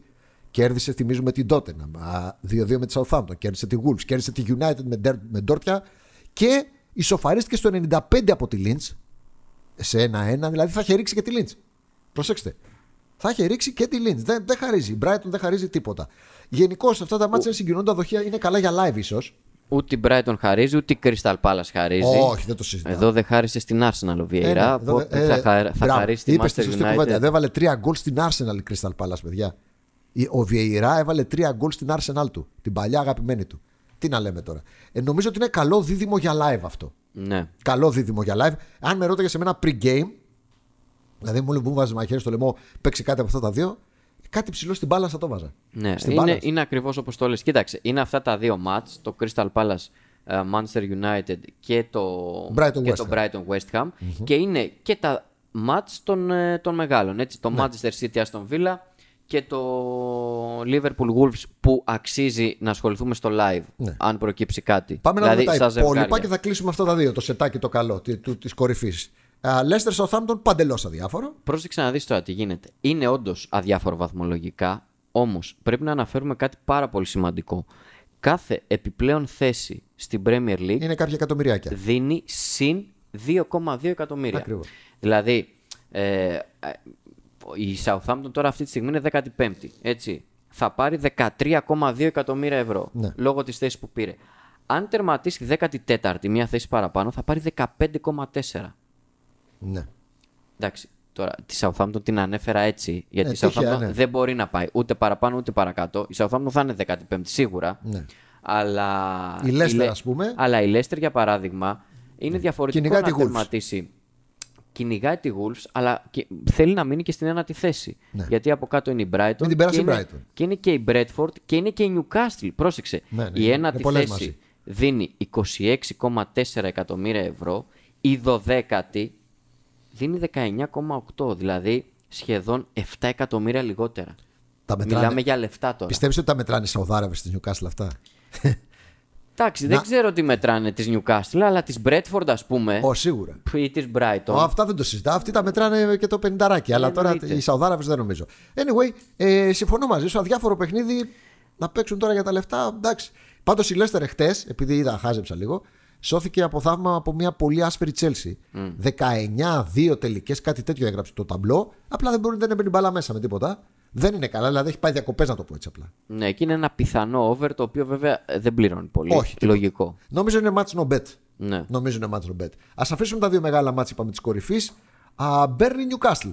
[SPEAKER 1] Κέρδισε, θυμίζουμε, την Tottenham. Α, 2-2 με τη Southampton. Κέρδισε τη Wolves. Κέρδισε τη United με, Ντερ- με Ντόρτια. Και ισοφαρίστηκε στο 95 από τη Lynch. Σε 1-1. Δηλαδή θα είχε ρίξει και τη Lynch. Προσέξτε. Θα είχε ρίξει και τη Lynch. Δεν, δεν χαρίζει. Η Brighton δεν χαρίζει τίποτα. Γενικώ αυτά τα μάτια συγκινούν τα δοχεία. Είναι καλά για live ίσως.
[SPEAKER 2] Ούτε η Brighton χαρίζει, ούτε η Crystal Palace χαρίζει.
[SPEAKER 1] Όχι, δεν το συζητάω.
[SPEAKER 2] Εδώ δεν χάρισε στην Arsenal ο Vieira.
[SPEAKER 1] Ε, ναι, εδώ,
[SPEAKER 2] οπότε
[SPEAKER 1] ε,
[SPEAKER 2] θα, χα- θα
[SPEAKER 1] μπράβο.
[SPEAKER 2] χαρίσει τη
[SPEAKER 1] Είπες τη
[SPEAKER 2] Manchester
[SPEAKER 1] σωστή
[SPEAKER 2] United.
[SPEAKER 1] κουβέντα. Δεν έβαλε τρία γκολ στην Arsenal η Crystal Palace, παιδιά. Η- Ο Βιεϊρά έβαλε τρία γκολ στην Arsenal του. Την παλιά αγαπημένη του. Τι να λέμε τώρα. Ε, νομίζω ότι είναι καλό δίδυμο για live αυτό.
[SPEAKER 2] Ναι.
[SPEAKER 1] Καλό δίδυμο για live. Αν με ρώταγες σε μένα pre-game, δηλαδή μου μου βάζεις μαχαίρι στο λαιμό, παίξει κάτι από αυτά τα δύο, κάτι ψηλό στην μπάλα θα το βάζα.
[SPEAKER 2] Ναι,
[SPEAKER 1] Στην
[SPEAKER 2] είναι,
[SPEAKER 1] μπάλα.
[SPEAKER 2] είναι ακριβώς όπως το λες. Κοίταξε, είναι αυτά τα δύο μάτς, το Crystal Palace ε, Manchester United και το
[SPEAKER 1] Brighton
[SPEAKER 2] και
[SPEAKER 1] West
[SPEAKER 2] το
[SPEAKER 1] Ham.
[SPEAKER 2] Brighton West Ham και είναι και τα μάτς των, ε, των μεγάλων. Έτσι, το
[SPEAKER 1] Ναι.
[SPEAKER 2] Manchester City Aston Villa και το Liverpool Wolves που αξίζει να ασχοληθούμε στο live
[SPEAKER 1] Ναι.
[SPEAKER 2] αν προκύψει κάτι.
[SPEAKER 1] Πάμε να
[SPEAKER 2] δηλαδή,
[SPEAKER 1] δούμε
[SPEAKER 2] στα
[SPEAKER 1] τα υπόλοιπα
[SPEAKER 2] ζευγάρια.
[SPEAKER 1] και θα κλείσουμε αυτά τα δύο. Το σετάκι το καλό τη κορυφής. Leicester Southampton παντελώς αδιάφορο.
[SPEAKER 2] Πρόσεξε να δεις τώρα τι γίνεται. Είναι όντως αδιάφορο βαθμολογικά, όμως πρέπει να αναφέρουμε κάτι πάρα πολύ σημαντικό. Κάθε επιπλέον θέση στην Premier League
[SPEAKER 1] Είναι κάποια εκατομμυριάκια.
[SPEAKER 2] δίνει συν 2,2 εκατομμύρια.
[SPEAKER 1] Ακριβώς.
[SPEAKER 2] Δηλαδή, ε, ε, η Southampton τώρα αυτή τη στιγμή είναι 15η. Έτσι. Θα πάρει 13,2 εκατομμύρια ευρώ
[SPEAKER 1] Ναι.
[SPEAKER 2] λόγω της θέσης που πήρε. Αν τερματίσει 14η, μία θέση παραπάνω, θα πάρει 15,4.
[SPEAKER 1] Ναι.
[SPEAKER 2] Εντάξει, τώρα τη Southampton την ανέφερα έτσι, γιατί
[SPEAKER 1] Ε,
[SPEAKER 2] η Southampton
[SPEAKER 1] τυχαία, ναι.
[SPEAKER 2] δεν μπορεί να πάει ούτε παραπάνω ούτε παρακάτω. Η Southampton θα είναι 15η σίγουρα.
[SPEAKER 1] Ναι.
[SPEAKER 2] Αλλά
[SPEAKER 1] Η Leicester,
[SPEAKER 2] Λε-
[SPEAKER 1] ας πούμε.
[SPEAKER 2] Αλλά η Leicester, για παράδειγμα, είναι διαφορετικό
[SPEAKER 1] Κυνηγάει
[SPEAKER 2] να
[SPEAKER 1] τη Wolves.
[SPEAKER 2] τερματίσει. Κυνηγάει τη Wolves, αλλά και- θέλει να μείνει και στην ένατη θέση.
[SPEAKER 1] Ναι.
[SPEAKER 2] Γιατί από κάτω είναι η Brighton.
[SPEAKER 1] Μην την περάσει
[SPEAKER 2] και
[SPEAKER 1] η
[SPEAKER 2] είναι-
[SPEAKER 1] Brighton.
[SPEAKER 2] Και είναι και η Bradford και είναι και η Newcastle. Πρόσεξε.
[SPEAKER 1] Ναι, ναι,
[SPEAKER 2] η
[SPEAKER 1] είναι
[SPEAKER 2] ένατη
[SPEAKER 1] πολλές
[SPEAKER 2] θέση
[SPEAKER 1] μαζί.
[SPEAKER 2] δίνει 26,4 εκατομμύρια ευρώ. Η δωδέκατη δίνει 19,8. Δηλαδή σχεδόν 7 εκατομμύρια λιγότερα.
[SPEAKER 1] Τα μετράνε.
[SPEAKER 2] Μιλάμε για λεφτά τώρα.
[SPEAKER 1] Πιστεύεις ότι τα μετράνε οι Σαουδάραβες της Newcastle αυτά;
[SPEAKER 2] Εντάξει,
[SPEAKER 1] Να-
[SPEAKER 2] δεν ξέρω τι μετράνε τη Newcastle, αλλά τη Bradford, ας πούμε.
[SPEAKER 1] Ω, σίγουρα.
[SPEAKER 2] ή τη Brighton.
[SPEAKER 1] Ω, αυτά δεν το συζητάω. Αυτοί τα μετράνε και το 50 αλλά τώρα
[SPEAKER 2] εννοείται.
[SPEAKER 1] οι Σαουδάραβες δεν νομίζω. Anyway, ε, συμφωνώ μαζί σου. Αδιάφορο παιχνίδι να παίξουν τώρα για τα λεφτά. Εντάξει. Πάντως η Λέστερ χτε, επειδή είδα, χάζεψα λίγο, σώθηκε από θαύμα από μια πολύ άσφαιρη Chelsea. 19-2 τελικές, κάτι τέτοιο έγραψε το ταμπλό. Απλά δεν μπορεί δεν έμπαινε μπάλα μέσα με τίποτα. Δεν είναι καλά, δηλαδή έχει πάει διακοπές να το πω έτσι απλά.
[SPEAKER 2] Ναι, και είναι ένα πιθανό over το οποίο βέβαια ε, δεν πληρώνει πολύ.
[SPEAKER 1] Όχι, τίποτα.
[SPEAKER 2] Λογικό.
[SPEAKER 1] Νομίζω είναι match no bet.
[SPEAKER 2] Ναι.
[SPEAKER 1] Νομίζω είναι match no bet. Α αφήσουμε τα δύο μεγάλα μάτς είπαμε της κορυφής. Μπέρνι Νιουκάστλ.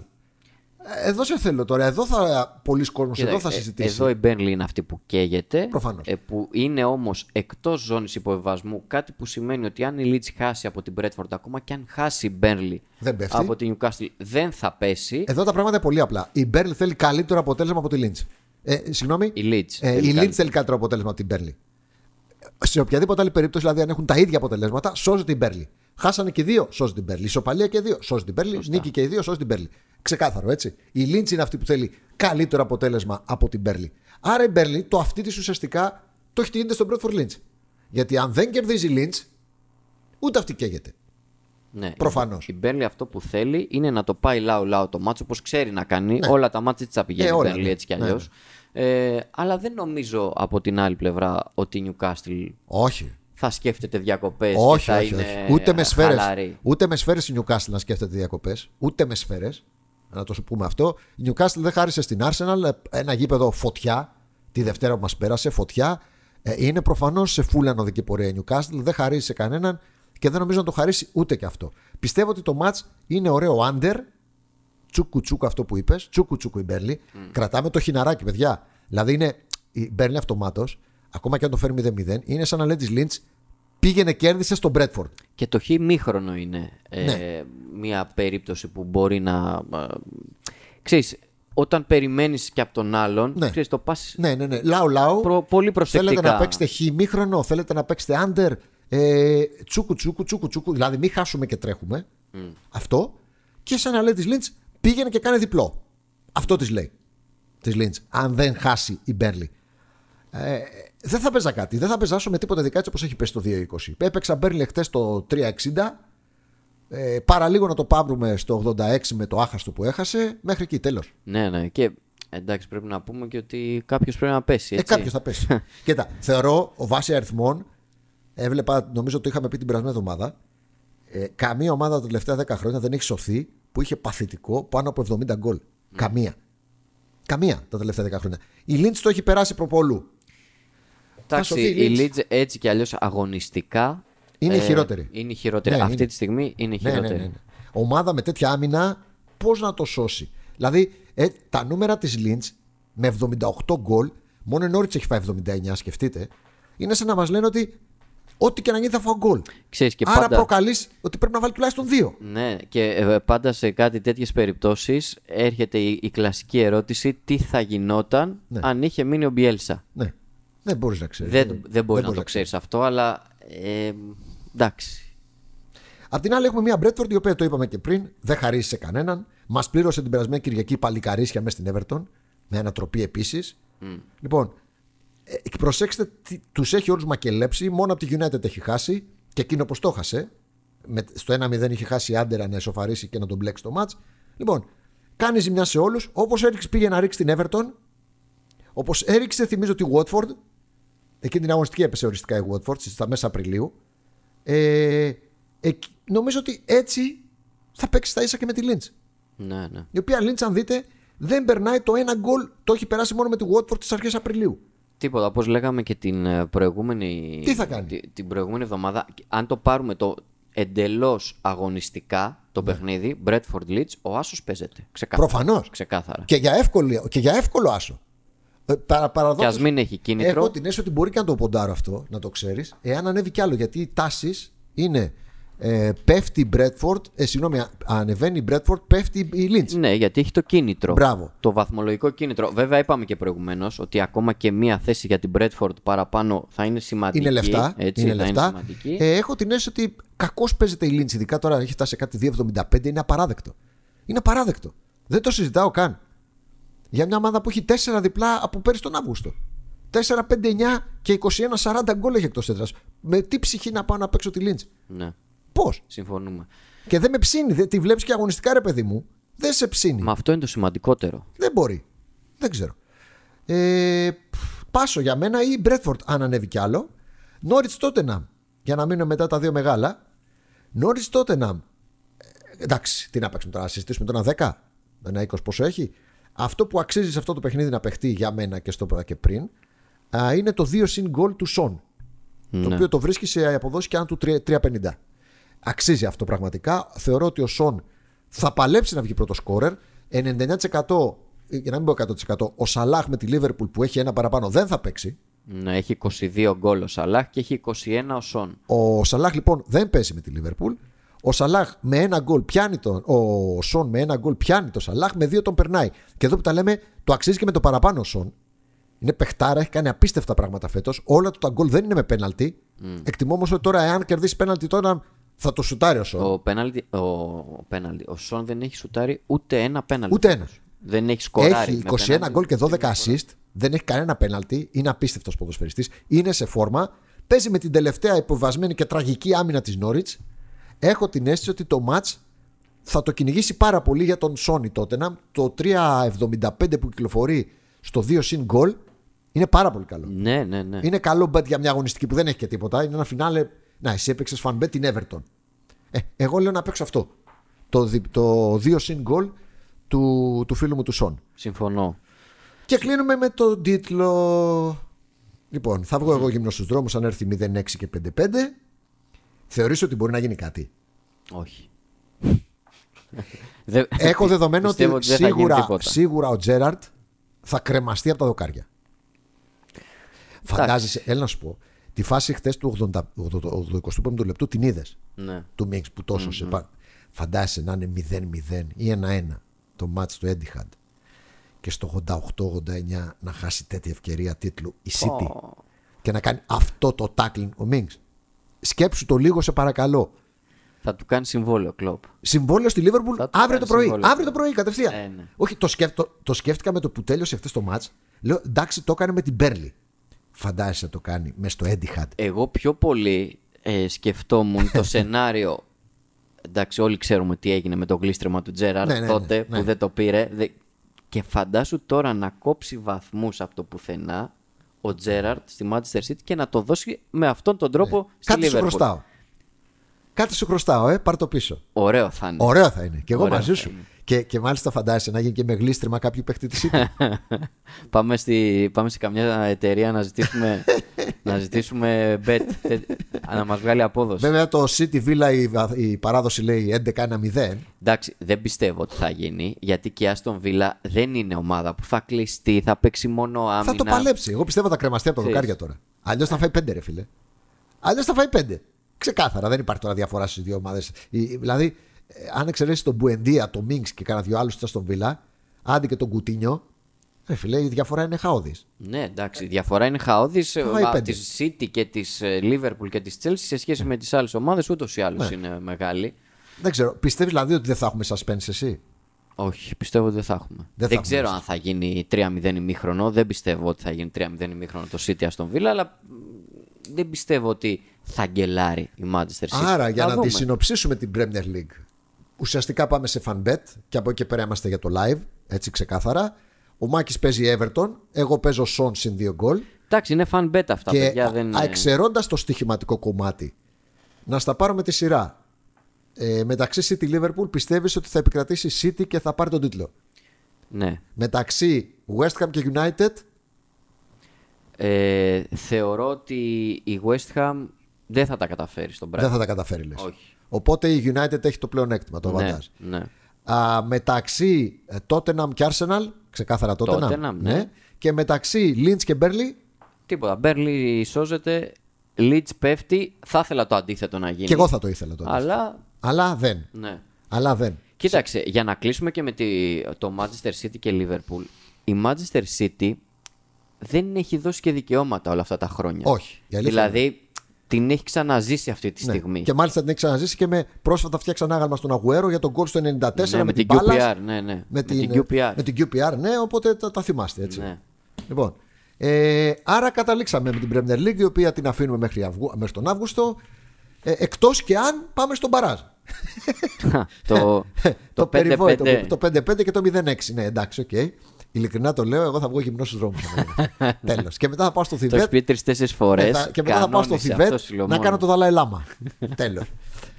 [SPEAKER 1] Εδώ σε θέλω τώρα. Εδώ θα πολλοί κόσμοι
[SPEAKER 2] Κοίτα,
[SPEAKER 1] εδώ θα
[SPEAKER 2] ε,
[SPEAKER 1] συζητήσει.
[SPEAKER 2] Εδώ η Μπέρνλι είναι αυτή που καίγεται.
[SPEAKER 1] Προφανώς.
[SPEAKER 2] ε, που είναι όμως εκτός ζώνης υποβιβασμού. Κάτι που σημαίνει ότι αν η Leeds χάσει από την Μπρέτφορντ, ακόμα και αν χάσει η Μπέρνλι
[SPEAKER 1] Δεν πέφτει.
[SPEAKER 2] από την Newcastle, δεν θα πέσει.
[SPEAKER 1] Εδώ τα πράγματα είναι πολύ απλά. Η Μπέρνλι θέλει καλύτερο αποτέλεσμα από τη Λίντ. Ε, συγγνώμη.
[SPEAKER 2] Η Leeds.
[SPEAKER 1] Ε,
[SPEAKER 2] θέλει
[SPEAKER 1] η
[SPEAKER 2] κάτι.
[SPEAKER 1] Leeds θέλει καλύτερο αποτέλεσμα από την Μπέρνλι. Σε οποιαδήποτε άλλη περίπτωση, δηλαδή, αν έχουν τα ίδια αποτελέσματα, σώζει την Μπέρνλι. Χάσανε και οι δύο, σώζει την Μπέρνλι. Ισοπαλία και οι δύο, σώζει την Μπέρνλι. Νίκη και οι δύο, σώζει την Μπέρνλι. Ξεκάθαρο, έτσι. Η Λίντ είναι αυτή που θέλει καλύτερο αποτέλεσμα από την Μπέρνλι. Άρα η Μπέρνλι το αυτή της ουσιαστικά το έχει τίνεται στον Brentford-Leeds. Γιατί αν δεν κερδίζει η Leeds, ούτε αυτή καίγεται.
[SPEAKER 2] Ναι,
[SPEAKER 1] Προφανώς.
[SPEAKER 2] Η Μπέρνλι αυτό που θέλει είναι να το πάει λαού-λαού το μάτσο, όπως ξέρει να κάνει. Όλα τα μάτια τη θα πηγαίνει
[SPEAKER 1] Ε,
[SPEAKER 2] η
[SPEAKER 1] όλα,
[SPEAKER 2] Μπέρνλι
[SPEAKER 1] ναι.
[SPEAKER 2] έτσι κι
[SPEAKER 1] Ναι,
[SPEAKER 2] αλλιώς. Ε, αλλά δεν νομίζω από την άλλη πλευρά ότι η Newcastle
[SPEAKER 1] Όχι.
[SPEAKER 2] θα σκέφτεται διακοπές και
[SPEAKER 1] Όχι,
[SPEAKER 2] θα
[SPEAKER 1] όχι,
[SPEAKER 2] είναι
[SPEAKER 1] όχι. Ούτε με σφαίρες.
[SPEAKER 2] χαλαρή.
[SPEAKER 1] Ούτε με σφαίρες η Newcastle να σκέφτεται διακοπές. Ούτε με σφαίρες. Να το σου πούμε αυτό. Η Newcastle δεν χάρισε στην Arsenal ένα γήπεδο φωτιά τη Δευτέρα που μας πέρασε. Φωτιά. Ε, είναι προφανώς σε φούλα ανωδική πορεία η Newcastle. Δεν χαρίζει σε κανέναν και δεν νομίζω να το χαρίσει ούτε και αυτό. Πιστεύω ότι το match είναι ωραίο under. Τσούκου τσούκου αυτό που είπες. Τσούκου τσούκου η Μπέρλι. Κρατάμε το χιναράκι, παιδιά. Δηλαδή είναι η Μπέρλι αυτομάτως. Ακόμα και αν το φέρει 0-0, είναι σαν να λέει της Lynch πήγαινε κέρδισε στον Μπρέτφορντ.
[SPEAKER 2] Και το χ μήχρονο είναι ε,
[SPEAKER 1] Ναι.
[SPEAKER 2] μια περίπτωση που μπορεί να. Ε, ξέρεις, όταν περιμένεις και από τον άλλον,
[SPEAKER 1] Ναι.
[SPEAKER 2] ξέρεις, το πας
[SPEAKER 1] Ναι, ναι, ναι. Λάου, λάου.
[SPEAKER 2] προ- πολύ προσεκτικά.
[SPEAKER 1] Θέλετε να παίξετε χιμήχρονο, θέλετε να παίξετε under. Ε, τσούκου, τσούκου, τσούκου, τσούκου. Δηλαδή, μην χάσουμε και τρέχουμε. Αυτό. Και σαν να λέει της Λίντς, πήγαινε και κάνε διπλό. Αυτό της λέει. Της Λίντς. Αν δεν χάσει η Μπέρλι. Ε, δεν θα παίζα κάτι. Δεν θα παίζασω με τίποτα δικά έτσι όπως έχει πέσει το 2-20. Έπαιξα Μπέρλι χτε το 3-60. Ε, παραλίγο να το πάρουμε στο 86 με το άχαστο που έχασε. Μέχρι εκεί, τέλος.
[SPEAKER 2] Ναι, ναι. Και εντάξει, πρέπει να πούμε και ότι κάποιος πρέπει να πέσει.
[SPEAKER 1] Ε,
[SPEAKER 2] Έτσι.
[SPEAKER 1] κάποιος θα πέσει. Κοίτα, θεωρώ ο βάση αριθμών, έβλεπα, νομίζω το είχαμε πει την περασμένη εβδομάδα, ε, καμία ομάδα τα τελευταία 10 χρόνια δεν έχει σωθεί που είχε παθητικό πάνω από 70 γκολ. Καμία. Καμία τα τελευταία 10 χρόνια. Η Λίντς το έχει περάσει προπολού.
[SPEAKER 2] Εντάξει,
[SPEAKER 1] σωθεί η
[SPEAKER 2] η
[SPEAKER 1] Leeds.
[SPEAKER 2] Leeds έτσι κι αλλιώς αγωνιστικά.
[SPEAKER 1] Είναι η χειρότερη.
[SPEAKER 2] Είναι η χειρότερη.
[SPEAKER 1] Ναι,
[SPEAKER 2] Αυτή
[SPEAKER 1] είναι.
[SPEAKER 2] τη στιγμή είναι η
[SPEAKER 1] Ναι, ναι,
[SPEAKER 2] χειρότερη.
[SPEAKER 1] ναι, ναι. Ομάδα με τέτοια άμυνα, πώς να το σώσει; Δηλαδή, ε, τα νούμερα της Λίντ με 78 γκολ, μόνο η Νόριτ έχει φάει 79, σκεφτείτε. Είναι σαν να μας λένε ότι ό,τι και να γίνει θα φάω γκολ.
[SPEAKER 2] Ξέρεις, και
[SPEAKER 1] Άρα
[SPEAKER 2] πάντα...
[SPEAKER 1] προκαλείς ότι πρέπει να βάλει τουλάχιστον δύο.
[SPEAKER 2] Ναι, και ε, πάντα σε κάτι τέτοιες περιπτώσεις έρχεται η, η κλασική ερώτηση τι θα γινόταν
[SPEAKER 1] Ναι.
[SPEAKER 2] αν είχε μείνει ο Μπιέλσα;
[SPEAKER 1] Ναι. Δεν μπορείς να ξέρεις.
[SPEAKER 2] Δεν, δεν μπορεί να το ξέρεις αυτό, αλλά ε, εντάξει.
[SPEAKER 1] Απ' την άλλη, έχουμε μια Μπρέτφορντ η οποία το είπαμε και πριν, δεν χαρίζει σε κανέναν. Μας πλήρωσε την περασμένη Κυριακή παλικαρίσια μέσα στην Everton, με ανατροπή επίσης. Λοιπόν, ε, και προσέξτε, τους έχει όλους μακελέψει. Μόνο από τη United έχει χάσει και εκείνο πώ το χάσε. Με, στο 1-0 είχε χάσει άντερα να εσωφαρίσει και να τον μπλέξει το match. Λοιπόν, κάνει ζημιά σε όλους. Όπως έριξε πήγε να ρίξει την Everton. Όπως έριξε, θυμίζω τη Watford. Εκείνη την αγωνιστική έπεσε οριστικά η Watford στα μέσα Απριλίου. Ε, εκ- νομίζω ότι έτσι θα παίξει στα ίσα και με τη Lynch.
[SPEAKER 2] Ναι, ναι.
[SPEAKER 1] Η οποία Lynch, αν δείτε, δεν περνάει το ένα γκολ. Το έχει περάσει μόνο με τη Watford τις αρχές Απριλίου.
[SPEAKER 2] Τίποτα, όπως λέγαμε και την ε, προηγούμενη,
[SPEAKER 1] Τι θα κάνει;
[SPEAKER 2] τη- την προηγούμενη εβδομάδα, αν το πάρουμε το εντελώς αγωνιστικά το
[SPEAKER 1] Ναι.
[SPEAKER 2] παιχνίδι, Bradford Leeds, ο Άσος παίζεται. Ξεκάθαρα.
[SPEAKER 1] Προφανώς.
[SPEAKER 2] Ξεκάθαρα.
[SPEAKER 1] Και, για εύκολο, και για εύκολο άσο. Ε, παρα, παραδόξως,
[SPEAKER 2] Και ας μην έχει κίνητρο.
[SPEAKER 1] Έχω την αίσθηση ότι μπορεί και να το ποντάρω αυτό, να το ξέρεις, εάν ανέβει κι άλλο. Γιατί οι τάσεις είναι ε, πέφτει η Bradford, ε, συγγνώμη, α- ανεβαίνει η Bradford, πέφτει η Lynch.
[SPEAKER 2] Ναι, γιατί έχει το κίνητρο.
[SPEAKER 1] Μπράβο.
[SPEAKER 2] Το βαθμολογικό κίνητρο. Βέβαια, είπαμε και προηγουμένως ότι ακόμα και μία θέση για την Bradford παραπάνω θα είναι σημαντική.
[SPEAKER 1] Είναι λεφτά.
[SPEAKER 2] Έτσι,
[SPEAKER 1] είναι
[SPEAKER 2] θα
[SPEAKER 1] λεφτά.
[SPEAKER 2] Είναι σημαντική.
[SPEAKER 1] ε, έχω την αίσθηση ότι κακώς παίζεται η Lynch, ειδικά τώρα έχει φτάσει σε κάτι 2,75. Είναι απαράδεκτο. Είναι απαράδεκτο. Δεν το συζητάω καν. Για μια ομάδα που έχει 4 διπλά από πέρυσι τον Αύγουστο. 4-5-9 και 21-40 γκολ έχει εκτός έδρας. Με τι ψυχή να πάω να παίξω τη Lynch.
[SPEAKER 2] Ναι,
[SPEAKER 1] Πώς;
[SPEAKER 2] συμφωνούμε.
[SPEAKER 1] Και δεν με ψήνει. Δεν, τη βλέπεις και αγωνιστικά, ρε παιδί μου. Δεν σε ψήνει.
[SPEAKER 2] Μα αυτό είναι το σημαντικότερο.
[SPEAKER 1] Δεν μπορεί. Δεν ξέρω. Ε, πφ, πάσο για μένα ή Μπρέτφορντ αν ανέβει κι άλλο. Νόριτς Τότεναμ. Για να μείνω μετά τα δύο μεγάλα. Νόριτς Τότεναμ. Ε, εντάξει, τι να παίξουμε τώρα, να συζητήσουμε το ένα 10, ένα 20 πόσο έχει; Αυτό που αξίζει σε αυτό το παιχνίδι να παιχτεί για μένα και στο είπα και πριν α, είναι το 2 συν γκολ του Σον. Το
[SPEAKER 2] Ναι.
[SPEAKER 1] οποίο το βρίσκει σε αποδόση και αν του 3- 3,50. Αξίζει αυτό πραγματικά. Θεωρώ ότι ο Σον θα παλέψει να βγει πρώτο σκόρερ. 99% για να μην πω 100%, ο Σαλάχ με τη Λίβερπουλ που έχει ένα παραπάνω δεν θα παίξει.
[SPEAKER 2] Ναι, έχει 22 γκολ ο Σαλάχ και έχει 21 ο Σον.
[SPEAKER 1] Ο Σαλάχ λοιπόν δεν παίζει με τη Λίβερπουλ. Ο Σαλάχ με ένα γκολ πιάνει τον. Ο Σον με ένα γκολ πιάνει τον Σαλάχ, με δύο τον περνάει. Και εδώ που τα λέμε, το αξίζει και με το παραπάνω ο Σον. Είναι παιχτάρα, έχει κάνει απίστευτα πράγματα φέτος. Όλα του τα γκολ δεν είναι με πέναλτι. Mm. Εκτιμώ όμως ότι τώρα, εάν κερδίσει πέναλτι, τώρα θα το σουτάρει ο Σον.
[SPEAKER 2] Ο, πέναλτι, ο, ο, πέναλτι, ο Σον δεν έχει σουτάρει ούτε ένα πέναλτι.
[SPEAKER 1] Ούτε ένα.
[SPEAKER 2] Δεν έχει σκοράρει.
[SPEAKER 1] Έχει 21 γκολ και 12 assist. Δεν έχει κανένα πέναλτι. Είναι απίστευτος ποδοσφαιριστής. Είναι σε φόρμα. Παίζει με την τελευταία υποβασμένη και τραγική άμυνα της Νόριτς. Έχω την αίσθηση ότι το match θα το κυνηγήσει πάρα πολύ για τον Σόνι τότε. Το 3,75 που κυκλοφορεί στο 2 συν γκολ είναι πάρα πολύ καλό.
[SPEAKER 2] Ναι, ναι, ναι.
[SPEAKER 1] Είναι καλό bet για μια αγωνιστική που δεν έχει και τίποτα. Είναι ένα φινάλε. Να, εσύ έπαιξες fan bet την Everton. Ε, εγώ λέω να παίξω αυτό. Το, το 2 συν γκολ του, του φίλου μου του Σον.
[SPEAKER 2] Συμφωνώ.
[SPEAKER 1] Και κλείνουμε με τον τίτλο. Λοιπόν, θα βγω εγώ γυμνός στους δρόμους αν έρθει 06 και 55. Θεωρείς ότι μπορεί να γίνει κάτι;
[SPEAKER 2] Όχι.
[SPEAKER 1] Έχω δεδομένο ότι, σίγουρα, σίγουρα ο Τζέραρτ θα κρεμαστεί από τα δοκάρια. Φαντάζεσαι, έλα να σου πω, τη φάση χθες του 85 λεπτού την είδες;
[SPEAKER 2] Ναι.
[SPEAKER 1] Του Μίξ που τόσο mm-hmm. σε Φαντάζεσαι να είναι 0-0 ή 1-1 το μάτς του Etihad και στο 88-89 να χάσει τέτοια ευκαιρία τίτλου η City και να κάνει αυτό το tackling ο Μίνξ. Σκέψου το λίγο σε παρακαλώ.
[SPEAKER 2] Θα του κάνει συμβόλαιο κλοπ.
[SPEAKER 1] Συμβόλαιο στη Λίβερπουλ αύριο το πρωί. Αύριο το πρωί κατευθείαν. Ε, ναι. Όχι, το, το σκέφτηκα με το που τέλειωσε αυτό το μάτς. Λέω εντάξει, το έκανε με την Μπέρλι. Φαντάζεσαι να το κάνει μέσα στο Etihad.
[SPEAKER 2] Εγώ πιο πολύ ε, σκεφτόμουν το σενάριο εντάξει, όλοι ξέρουμε τι έγινε με το γλίστρεμα του Τζέραρ ναι, ναι, τότε ναι, που δεν το πήρε. Και φαντάσου τώρα να κόψει βαθμούς από το πουθενά ο Τζέραρτ στη Manchester City και να το δώσει με αυτόν τον τρόπο ναι. στη
[SPEAKER 1] Κάτι σου χρωστάω. Κάτι σου χρωστάω, ε, πάρ το πίσω.
[SPEAKER 2] Ωραίο θα είναι.
[SPEAKER 1] Ωραίο θα είναι. Και εγώ μαζί σου. Και, και μάλιστα φαντάζεσαι να γίνει και με γλίστριμα κάποιου παίχτη της City.
[SPEAKER 2] πάμε, στη, πάμε σε καμιά εταιρεία να ζητήσουμε, να ζητήσουμε bet, να μας βγάλει απόδοση.
[SPEAKER 1] Βέβαια το City Villa η, η παράδοση λέει 11-1-0.
[SPEAKER 2] Εντάξει, δεν πιστεύω ότι θα γίνει γιατί και η Aston Villa δεν είναι ομάδα που θα κλειστεί, θα παίξει μόνο άμυνα.
[SPEAKER 1] Θα το παλέψει. Εγώ πιστεύω θα κρεμαστεί από τα δοκάρια τώρα. Αλλιώς θα φάει πέντε, ρε φίλε. Αλλιώς θα φάει πέντε. Ξεκάθαρα, δεν υπάρχει τώρα διαφορά στις δύο ομάδες. Δηλαδή, ε, αν εξαιρέσει τον Μπουεντία, τον Μίνξ και κάνα δύο άλλους στον Βίλα, άντε και τον Κουτίνιο, ε, φίλε, η διαφορά είναι χαόδης.
[SPEAKER 2] Ναι, εντάξει, η διαφορά είναι χαόδης της City και της ε, Liverpool και της Chelsea σε σχέση με τις άλλες ομάδες, ούτως ή άλλως ναι. είναι μεγάλη.
[SPEAKER 1] Δεν ξέρω. Πιστεύεις δηλαδή ότι δεν θα έχουμε suspense εσύ;
[SPEAKER 2] Όχι, πιστεύω ότι δεν θα έχουμε. Δεν, δεν ξέρω αν θα γίνει 3-0 ημίχρονο. Δεν πιστεύω ότι θα γίνει 3-0 ημίχρονο το City Aston Villa, αλλά δεν πιστεύω ότι θα γκελάρει η Manchester City.
[SPEAKER 1] Άρα, για να τη συνοψίσουμε την Premier League, ουσιαστικά πάμε σε fan bet και από εκεί πέρα είμαστε για το live, έτσι ξεκάθαρα. Ο Μάκης παίζει Everton, εγώ παίζω Son συν 2 γκολ.
[SPEAKER 2] Εντάξει, είναι fan bet αυτά,
[SPEAKER 1] και
[SPEAKER 2] παιδιά. Δεν...
[SPEAKER 1] Εξαιρώντα το στοιχηματικό κομμάτι, να στα πάρω με τη σειρά. Ε, μεταξύ City Liverpool πιστεύεις ότι θα επικρατήσει City και θα πάρει τον τίτλο;
[SPEAKER 2] Ναι.
[SPEAKER 1] Μεταξύ West Ham και United;
[SPEAKER 2] Ε, θεωρώ ότι η West Ham δεν θα τα καταφέρει στον Brighton.
[SPEAKER 1] Δεν θα τα καταφέρει, λες.
[SPEAKER 2] Όχι.
[SPEAKER 1] Οπότε η United έχει το πλεονέκτημα, το
[SPEAKER 2] ναι, ναι.
[SPEAKER 1] Α, μεταξύ ε, Tottenham και Arsenal, ξεκάθαρα Tottenham.
[SPEAKER 2] Tottenham ναι. ναι.
[SPEAKER 1] Και μεταξύ Lynch και Burnley.
[SPEAKER 2] Τίποτα. Μπέρλι σώζεται. Leeds πέφτει. Θα ήθελα το αντίθετο να γίνει.
[SPEAKER 1] Και εγώ θα το ήθελα το
[SPEAKER 2] αντίθετο. Αλλά,
[SPEAKER 1] Αλλά δεν.
[SPEAKER 2] Ναι.
[SPEAKER 1] Αλλά δεν.
[SPEAKER 2] Κοίταξε, για να κλείσουμε και με τη, το Manchester City και Liverpool. Η Manchester City δεν έχει δώσει και δικαιώματα όλα αυτά τα χρόνια.
[SPEAKER 1] Όχι.
[SPEAKER 2] Δηλαδή, την έχει ξαναζήσει αυτή τη ναι. στιγμή.
[SPEAKER 1] Και μάλιστα την έχει ξαναζήσει και με πρόσφατα φτιάξαν άγαλμα στον Αγουέρο για τον κόλ στο 94
[SPEAKER 2] ναι,
[SPEAKER 1] με,
[SPEAKER 2] με,
[SPEAKER 1] την
[SPEAKER 2] QPR. Ναι, ναι.
[SPEAKER 1] Με, την, QPR. Με την QPR, ναι, οπότε τα, τα θυμάστε έτσι.
[SPEAKER 2] Ναι.
[SPEAKER 1] Λοιπόν, ε, άρα καταλήξαμε με την Premier League η οποία την αφήνουμε μέχρι, αυγου, μέχρι τον Αύγουστο. Ε, Εκτός και αν πάμε στον Μπαράζ.
[SPEAKER 2] το, το, 5-5.
[SPEAKER 1] το 5-5 και το 0-6. Ναι, εντάξει, OK. Okay. Ειλικρινά το λέω, εγώ θα βγω γυμνός στους δρόμους. Τέλος. Και μετά θα πάω στο Θιβέτ.
[SPEAKER 2] Το πει τρεις-τέσσερις φορές.
[SPEAKER 1] Και μετά θα πάω στο Θιβέτ να κάνω το Δαλάι Λάμα. Τέλος.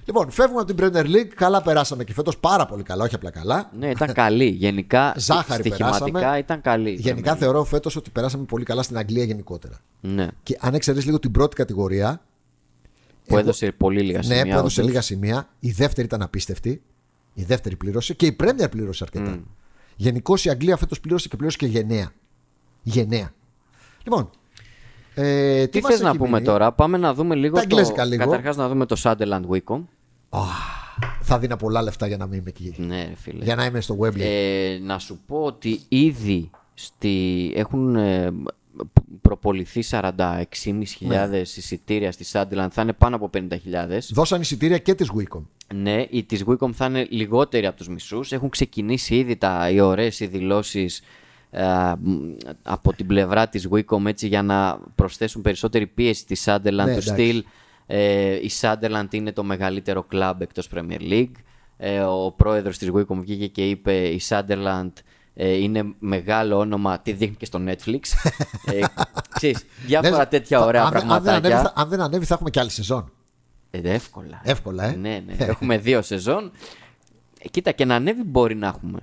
[SPEAKER 1] Λοιπόν, φεύγουμε από την Premier League. Καλά περάσαμε και φέτος. Πάρα πολύ καλά, όχι απλά καλά.
[SPEAKER 2] Ναι, ήταν καλή. Γενικά,
[SPEAKER 1] Ζάχαρη
[SPEAKER 2] στοιχηματικά
[SPEAKER 1] περάσαμε.
[SPEAKER 2] ήταν καλή.
[SPEAKER 1] Γενικά θεωρώ φέτος ότι περάσαμε πολύ καλά στην Αγγλία γενικότερα.
[SPEAKER 2] Ναι.
[SPEAKER 1] Και αν εξαιρέσεις λίγο την πρώτη κατηγορία.
[SPEAKER 2] Που έδωσε πολύ λίγα σημεία.
[SPEAKER 1] Ναι, που έδωσε λίγα σημεία. Η δεύτερη ήταν απίστευτη. Η δεύτερη πλήρωσε και η Premier πλήρωσε αρκετά. Γενικώς η Αγγλία φέτος πλήρωσε και πλήρωσε και γενναία. Γενναία. Λοιπόν. Ε,
[SPEAKER 2] Τι
[SPEAKER 1] μας
[SPEAKER 2] θες να
[SPEAKER 1] έχει
[SPEAKER 2] πούμε
[SPEAKER 1] μείνει;
[SPEAKER 2] τώρα, πάμε να δούμε λίγο
[SPEAKER 1] Τα
[SPEAKER 2] το...
[SPEAKER 1] εγγλέζικα λίγο.
[SPEAKER 2] Καταρχάς να δούμε το Sunderland Wicom.
[SPEAKER 1] Θα δίνα πολλά λεφτά για να μην είμαι εκεί.
[SPEAKER 2] Ναι, ρε φίλε.
[SPEAKER 1] Για να είμαι στο Wembley.
[SPEAKER 2] Ε, να σου πω ότι ήδη στη... έχουν ε, προποληθεί 46.500 εισιτήρια στη Sunderland, θα είναι πάνω από 50.000.
[SPEAKER 1] Δώσαν εισιτήρια και της Wicom.
[SPEAKER 2] Ναι, οι της Wicom θα είναι λιγότεροι από τους μισούς. Έχουν ξεκινήσει ήδη τα, οι ωραίες οι δηλώσεις ε, μ, από την πλευρά της Wicom έτσι, για να προσθέσουν περισσότερη πίεση στη Sunderland
[SPEAKER 1] Ναι,
[SPEAKER 2] του
[SPEAKER 1] εντάξει.
[SPEAKER 2] στυλ. Ε, η Sunderland είναι το μεγαλύτερο κλαμπ εκτός Premier League. Ε, ο πρόεδρος της Wicom βγήκε και είπε η Sunderland ε, είναι μεγάλο όνομα, τη δείχνει και στο Netflix. ε, ξέρεις, διάφορα
[SPEAKER 1] Λες,
[SPEAKER 2] τέτοια
[SPEAKER 1] θα-
[SPEAKER 2] ωραία
[SPEAKER 1] αν, δεν- αν, δεν ανέβει,
[SPEAKER 2] πραγματάκια.
[SPEAKER 1] θα, αν δεν ανέβει, θα έχουμε και άλλη σεζόν.
[SPEAKER 2] Ε, εύκολα.
[SPEAKER 1] Εύκολα, ε.
[SPEAKER 2] Ναι, ναι. Έχουμε δύο σεζόν. Ε, κοίτα, και να ανέβει μπορεί να έχουμε.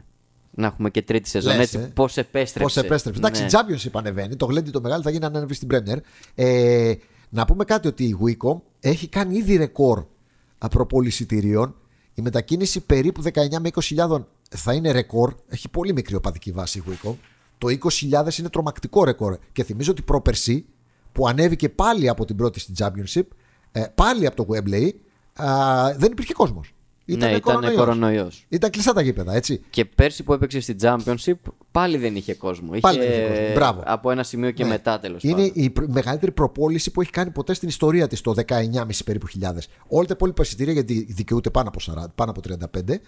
[SPEAKER 2] Να έχουμε και τρίτη σεζόν.
[SPEAKER 1] Λες,
[SPEAKER 2] έτσι,
[SPEAKER 1] ε.
[SPEAKER 2] πώς επέστρεψε.
[SPEAKER 1] Πώς επέστρεψε.
[SPEAKER 2] Ναι.
[SPEAKER 1] Εντάξει, Championship ανεβαίνει. Το γλέντι το μεγάλο θα γίνει να ανέβει στην Premier. Ε, να πούμε κάτι ότι η Wicom έχει κάνει ήδη ρεκόρ προπολισιτηρίων. Η μετακίνηση περίπου 19 με 20.000 θα είναι ρεκόρ. Έχει πολύ μικρή οπαδική βάση η Wicom. Το 20.000 είναι τρομακτικό ρεκόρ. Και θυμίζω ότι πρόπερσι που ανέβηκε πάλι από την πρώτη στην Championship, ε, πάλι από το Wembley, α, δεν υπήρχε κόσμος.
[SPEAKER 2] ναι, ήταν κορονοϊός.
[SPEAKER 1] Ήταν κλειστά τα γήπεδα, έτσι.
[SPEAKER 2] Και πέρσι που έπαιξε στη Championship πάλι δεν είχε κόσμο.
[SPEAKER 1] Πάλι
[SPEAKER 2] είχε,
[SPEAKER 1] δεν είχε κόσμο. Μπράβο.
[SPEAKER 2] Από ένα σημείο και
[SPEAKER 1] Ναι.
[SPEAKER 2] μετά τέλος
[SPEAKER 1] Είναι
[SPEAKER 2] πάντων.
[SPEAKER 1] η πρ- μεγαλύτερη προπόληση που έχει κάνει ποτέ στην ιστορία της, το 19,5 περίπου χιλιάδες. Όλα τα υπόλοιπα εισιτήρια, γιατί δικαιούται πάνω από, 40, πάνω από 35,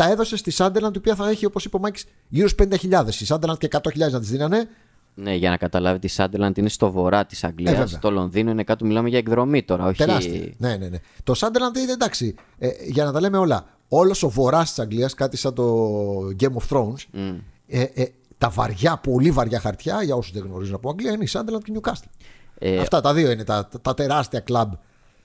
[SPEAKER 1] τα έδωσε στη Σάντερλαντ, η οποία θα έχει, όπως είπε ο Μάκης, γύρω στους 50.000. Η Σάντερλαντ και 100.000 να τη δίνανε.
[SPEAKER 2] Ναι, για να καταλάβετε, η Sunderland είναι στο βορρά της Αγγλίας.
[SPEAKER 1] Ε, βέβαια.
[SPEAKER 2] το Λονδίνο είναι κάτω, μιλάμε για εκδρομή τώρα. Όχι...
[SPEAKER 1] Τεράστια. Ναι, ναι, ναι. Το Σάντερλαντ είναι εντάξει. Ε, για να τα λέμε όλα. Όλος ο βορράς της Αγγλίας, κάτι σαν το Game of Thrones, ε, ε, τα βαριά, πολύ βαριά χαρτιά, για όσους δεν γνωρίζουν από Αγγλία, είναι η Σάντερλαντ και η Newcastle.
[SPEAKER 2] Ε,
[SPEAKER 1] Αυτά τα δύο είναι τα, τα, τα τεράστια κλαμπ.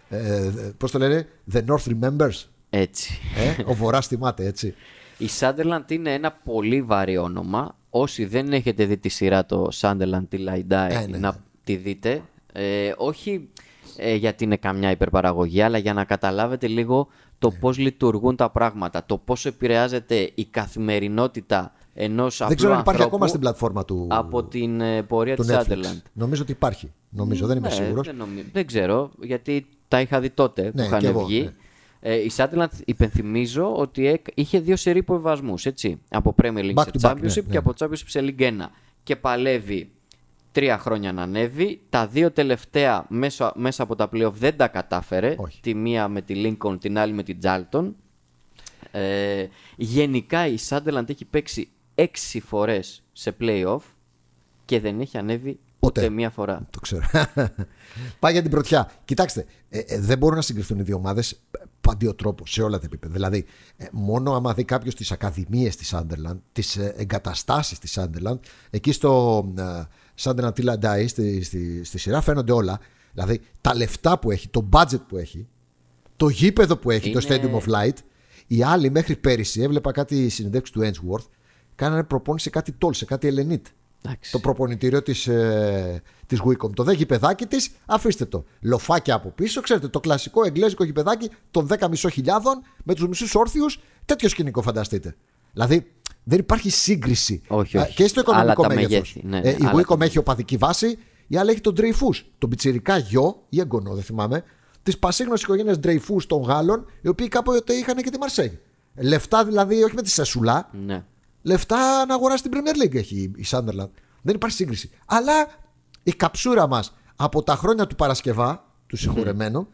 [SPEAKER 1] Ε, Πώς το λένε, The North Remembers.
[SPEAKER 2] Έτσι.
[SPEAKER 1] Ε, ο Βορράς θυμάται, έτσι.
[SPEAKER 2] Η Sunderland είναι ένα πολύ βαρύ όνομα. Όσοι δεν έχετε δει τη σειρά το Sunderland Till I Die,
[SPEAKER 1] Ε, ναι,
[SPEAKER 2] να
[SPEAKER 1] ναι.
[SPEAKER 2] τη δείτε. Ε, όχι ε, γιατί είναι καμιά υπερπαραγωγή, αλλά για να καταλάβετε λίγο το
[SPEAKER 1] Ναι.
[SPEAKER 2] πώς λειτουργούν τα πράγματα, το πώς επηρεάζεται η καθημερινότητα ενός απλού
[SPEAKER 1] δεν ξέρω αν υπάρχει
[SPEAKER 2] ανθρώπου
[SPEAKER 1] ακόμα στην πλατφόρμα του,
[SPEAKER 2] από την ε, πορεία
[SPEAKER 1] του
[SPEAKER 2] της
[SPEAKER 1] Netflix.
[SPEAKER 2] Sunderland.
[SPEAKER 1] Νομίζω ότι υπάρχει. Νομίζω, δεν είμαι
[SPEAKER 2] Ναι,
[SPEAKER 1] σίγουρος.
[SPEAKER 2] Δεν, νομι- δεν ξέρω, γιατί τα είχα δει τότε που
[SPEAKER 1] Ναι,
[SPEAKER 2] είχαν
[SPEAKER 1] κι εγώ,
[SPEAKER 2] βγει.
[SPEAKER 1] Ναι.
[SPEAKER 2] Ε, η Sunderland υπενθυμίζω ότι έκ- είχε δύο σερί υποβιβασμούς, έτσι. Από Premier League
[SPEAKER 1] Back
[SPEAKER 2] σε
[SPEAKER 1] to back,
[SPEAKER 2] Championship
[SPEAKER 1] ναι,
[SPEAKER 2] και
[SPEAKER 1] ναι.
[SPEAKER 2] από Championship σε League 1. Και παλεύει τρία χρόνια να ανέβει. Τα δύο τελευταία μέσα, μέσα από τα playoff δεν τα κατάφερε.
[SPEAKER 1] Όχι.
[SPEAKER 2] Τη μία με τη Lincoln, την άλλη με την Charlton. Ε, γενικά η Sunderland έχει παίξει έξι φορές σε playoff και δεν έχει ανέβει
[SPEAKER 1] Ποτέ.
[SPEAKER 2] ούτε μία φορά.
[SPEAKER 1] Το ξέρω. Πάει για την πρωτιά. Κοιτάξτε, ε, ε, δεν μπορούν να συγκριθούν οι δύο ομάδες παντίο τρόπο σε όλα τα επίπεδα. Δηλαδή, ε, μόνο άμα δει κάποιος τις ακαδημίες της Sunderland, τις ε, εγκαταστάσεις της Sunderland, εκεί στο ε, Sunderland Till I Die, στη, στη, στη σειρά φαίνονται όλα. Δηλαδή, τα λεφτά που έχει, το budget που έχει, το γήπεδο που έχει, το
[SPEAKER 2] Είναι-
[SPEAKER 1] Stadium of Light. Οι άλλοι μέχρι πέρυσι, έβλεπα κάτι συνεντεύξεις του Ainsworth, κάνανε προπόνηση σε κάτι τόλ, σε κάτι Ελενίτ.
[SPEAKER 2] Εντάξει.
[SPEAKER 1] Το προπονητήριο της, ε, της Wicom. Το δε γηπεδάκι της, αφήστε το. Λοφάκια από πίσω, ξέρετε, το κλασικό εγγλέζικο γηπεδάκι των 10.500 με τους μισούς όρθιους, τέτοιο σκηνικό φανταστείτε. Δηλαδή, δεν υπάρχει σύγκριση.
[SPEAKER 2] Όχι,
[SPEAKER 1] Α,
[SPEAKER 2] όχι.
[SPEAKER 1] Και στο οικονομικό
[SPEAKER 2] Άλλα τα
[SPEAKER 1] μέγεθος.
[SPEAKER 2] μεγέθη, ναι, ναι,
[SPEAKER 1] Ε, η
[SPEAKER 2] άλλα τα
[SPEAKER 1] Wicom έχει οπαδική βάση, η άλλη έχει τον Dreyfus. Τον πιτσιρικά γιο, ή εγγονό, δεν θυμάμαι, της πασίγνωσης οικογένειας Dreyfus των Γάλλων, οι οποίοι κάποτε είχαν και τη Μαρσέγ. Λεφτά δηλαδή, όχι με τη Σεσουλά,
[SPEAKER 2] Ναι.
[SPEAKER 1] Λεφτά να αγοράσει την Premier League έχει η Sunderland. Δεν υπάρχει σύγκριση. Αλλά η καψούρα μας από τα χρόνια του Παρασκευά, του συγχωρεμένου,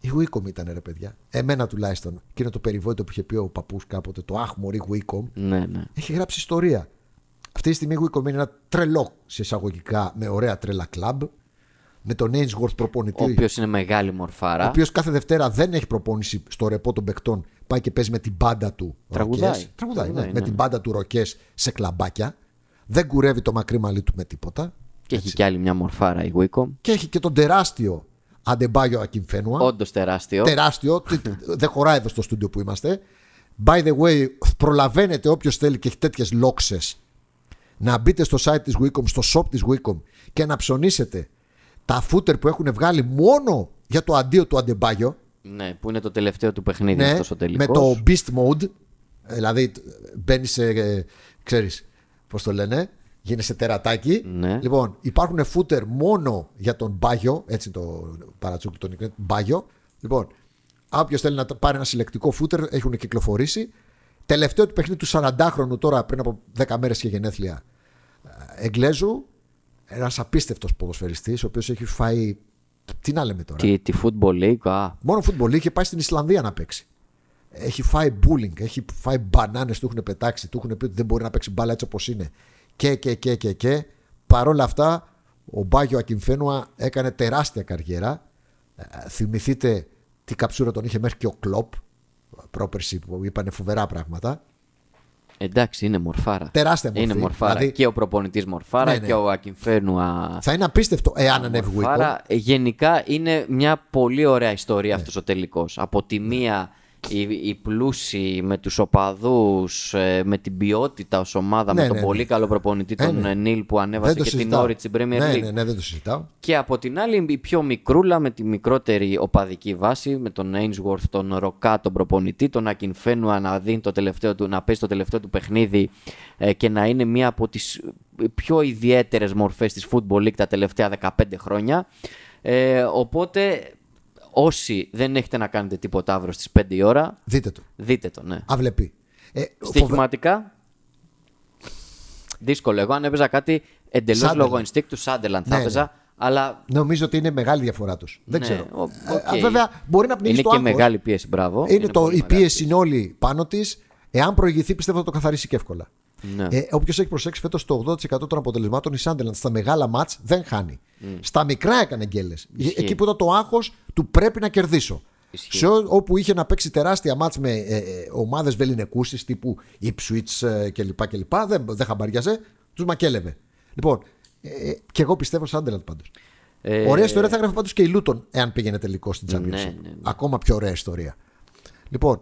[SPEAKER 1] η Wicom ήταν ρε παιδιά. Εμένα τουλάχιστον. Και είναι το περιβόητο που είχε πει ο παππούς κάποτε, το Αχ Μωρή Wicom.
[SPEAKER 2] Ναι, ναι.
[SPEAKER 1] Έχει γράψει ιστορία. Αυτή τη στιγμή η Wicom είναι ένα τρελό σε εισαγωγικά με ωραία τρέλα κλαμπ. Με τον Ainsworth προπονητή.
[SPEAKER 2] Ο οποίος είναι μεγάλη μορφάρα.
[SPEAKER 1] Ο οποίος κάθε Δευτέρα δεν έχει προπόνηση στο ρεπό των παικτών. Πάει και παίζει με την μπάντα του.
[SPEAKER 2] Τραγουδάει.
[SPEAKER 1] ροκές. Τραγουδάει, ναι.
[SPEAKER 2] Τραγουδάει,
[SPEAKER 1] Με
[SPEAKER 2] ναι.
[SPEAKER 1] την μπάντα του ροκές σε κλαμπάκια. Δεν κουρεύει το μακρύ μαλλί του με τίποτα.
[SPEAKER 2] Και έχει κι άλλη μια μορφάρα η Wicom.
[SPEAKER 1] Και έχει και τον τεράστιο Αντεμπάγιο Ακυμφένουα.
[SPEAKER 2] Όντως τεράστιο.
[SPEAKER 1] Τεράστιο. Τι- δεν χωράει εδώ στο στούντιο που είμαστε. By the way, προλαβαίνετε όποιος θέλει και έχει τέτοιες λόξες να μπείτε στο site της Wicom, στο shop της Wicom και να ψωνίσετε τα footer που έχουν βγάλει μόνο για το αντίο του Αντεμπάγιο.
[SPEAKER 2] Ναι, που είναι το τελευταίο του παιχνίδι
[SPEAKER 1] Ναι,
[SPEAKER 2] αυτός ο τελικός.
[SPEAKER 1] με το Beast Mode. Ε, Δηλαδή μπαίνει σε. ε, ξέρεις, πώς το λένε, γίνεσαι τερατάκι.
[SPEAKER 2] Ναι.
[SPEAKER 1] Λοιπόν, υπάρχουν φούτερ μόνο για τον μπάγιο, έτσι το παρατσούκι τον nickname, μπάγιο. Λοιπόν, όποιος θέλει να πάρει ένα συλλεκτικό φούτερ, έχουν κυκλοφορήσει. Τελευταίο του παιχνίδι του 40χρονου τώρα πριν από 10 μέρες και γενέθλια. ε, Εγγλέζου, ένας απίστευτος ποδοσφαιριστής, ο οποίος έχει φάει. Τι να λέμε τώρα;
[SPEAKER 2] Τη, τη Football League, α,
[SPEAKER 1] Μόνο φουτμπολί είχε πάει στην Ισλανδία να παίξει. Έχει φάει bullying, έχει φάει μπανάνες, του έχουν πετάξει, του έχουν πει ότι δεν μπορεί να παίξει μπάλα έτσι όπως είναι. Και, και, και, και, και. Παρ' όλα αυτά, ο Μπάγιο Ακυμφένουα έκανε τεράστια καριέρα. Ε, θυμηθείτε τι καψούρα τον είχε μέχρι και ο Κλοπ πρόπερση που είπανε φοβερά πράγματα.
[SPEAKER 2] Εντάξει, είναι μορφάρα.
[SPEAKER 1] Τεράστια μορφή.
[SPEAKER 2] Είναι μορφάρα.
[SPEAKER 1] Δηλαδή-
[SPEAKER 2] Και ο προπονητής μορφάρα
[SPEAKER 1] Ναι, ναι.
[SPEAKER 2] και ο Ακινφένουα.
[SPEAKER 1] Θα είναι απίστευτο εάν ανέβει Βουίκο.
[SPEAKER 2] Μορφάρα. Ε, Γενικά είναι μια πολύ ωραία ιστορία αυτός ο τελικός. Από τη μία οι, οι πλούσιοι με τους οπαδούς, ε, με την ποιότητα ως ομάδα,
[SPEAKER 1] Ναι,
[SPEAKER 2] με τον
[SPEAKER 1] ναι,
[SPEAKER 2] πολύ
[SPEAKER 1] ναι.
[SPEAKER 2] καλό προπονητή
[SPEAKER 1] Ε,
[SPEAKER 2] τον
[SPEAKER 1] ναι.
[SPEAKER 2] ε, Νίλ που ανέβασε
[SPEAKER 1] Δεν το
[SPEAKER 2] και την
[SPEAKER 1] συζητάω.
[SPEAKER 2] Όρη στην Premier
[SPEAKER 1] Ναι,
[SPEAKER 2] League.
[SPEAKER 1] ναι, ναι, δεν το συζητάω.
[SPEAKER 2] Και από την άλλη η πιο μικρούλα με τη μικρότερη οπαδική βάση με τον Ainsworth, τον Ροκά, τον προπονητή, τον Ακινφένουα να, δίνει το τελευταίο του, να παίζει το τελευταίο του παιχνίδι ε, και να είναι μία από τις πιο ιδιαίτερες μορφές της Football League τα τελευταία 15 χρόνια. Ε, οπότε όσοι δεν έχετε να κάνετε τίποτα αύριο στις 5 η ώρα,
[SPEAKER 1] Δείτε το.
[SPEAKER 2] δείτε το, ναι.
[SPEAKER 1] Αυλεπή. Ε, φοβε-
[SPEAKER 2] Στοιχηματικά. Δύσκολο. Εγώ αν έπαιζα κάτι εντελώς
[SPEAKER 1] Sunderland.
[SPEAKER 2] λόγω instinct του Sunderland θα
[SPEAKER 1] Ναι,
[SPEAKER 2] έπαιζα, αλλά
[SPEAKER 1] Νομίζω ότι είναι μεγάλη διαφορά τους. Δεν
[SPEAKER 2] Ναι,
[SPEAKER 1] ξέρω.
[SPEAKER 2] ο-
[SPEAKER 1] Ε,
[SPEAKER 2] οκ.
[SPEAKER 1] βέβαια, μπορεί να πνίξει
[SPEAKER 2] είναι
[SPEAKER 1] το
[SPEAKER 2] και
[SPEAKER 1] άγχος.
[SPEAKER 2] μεγάλη πίεση. Μπράβο.
[SPEAKER 1] Είναι, το,
[SPEAKER 2] πολύ
[SPEAKER 1] η
[SPEAKER 2] μεγάλη
[SPEAKER 1] πίεση είναι όλη πάνω της. Εάν προηγηθεί, πιστεύω θα το καθαρίσει και εύκολα.
[SPEAKER 2] Ναι.
[SPEAKER 1] Ε, Όποιος έχει προσέξει φέτος το 80% των αποτελεσμάτων, η Sunderland στα μεγάλα μάτς δεν χάνει. Στα μικρά έκανε γκέλες.
[SPEAKER 2] Ισχύει.
[SPEAKER 1] Εκεί που ήταν το άγχος του πρέπει να κερδίσω.
[SPEAKER 2] Ισχύει.
[SPEAKER 1] Σε ό, όπου είχε να παίξει τεράστια μάτς με ε, ε, ομάδες βεληνικούσει τύπου Ipswich ε, κλπ. κλπ. Δεν, δεν χαμπαριάζε, τους μακέλευε. Λοιπόν, ε, ε, και εγώ πιστεύω Sunderland πάντως.
[SPEAKER 2] Ε,
[SPEAKER 1] Ωραία ιστορία θα έγραφε πάντως και η Λούτον εάν πήγαινε τελικό στην Championship.
[SPEAKER 2] Ναι, ναι, ναι.
[SPEAKER 1] Ακόμα πιο ωραία ιστορία. Λοιπόν,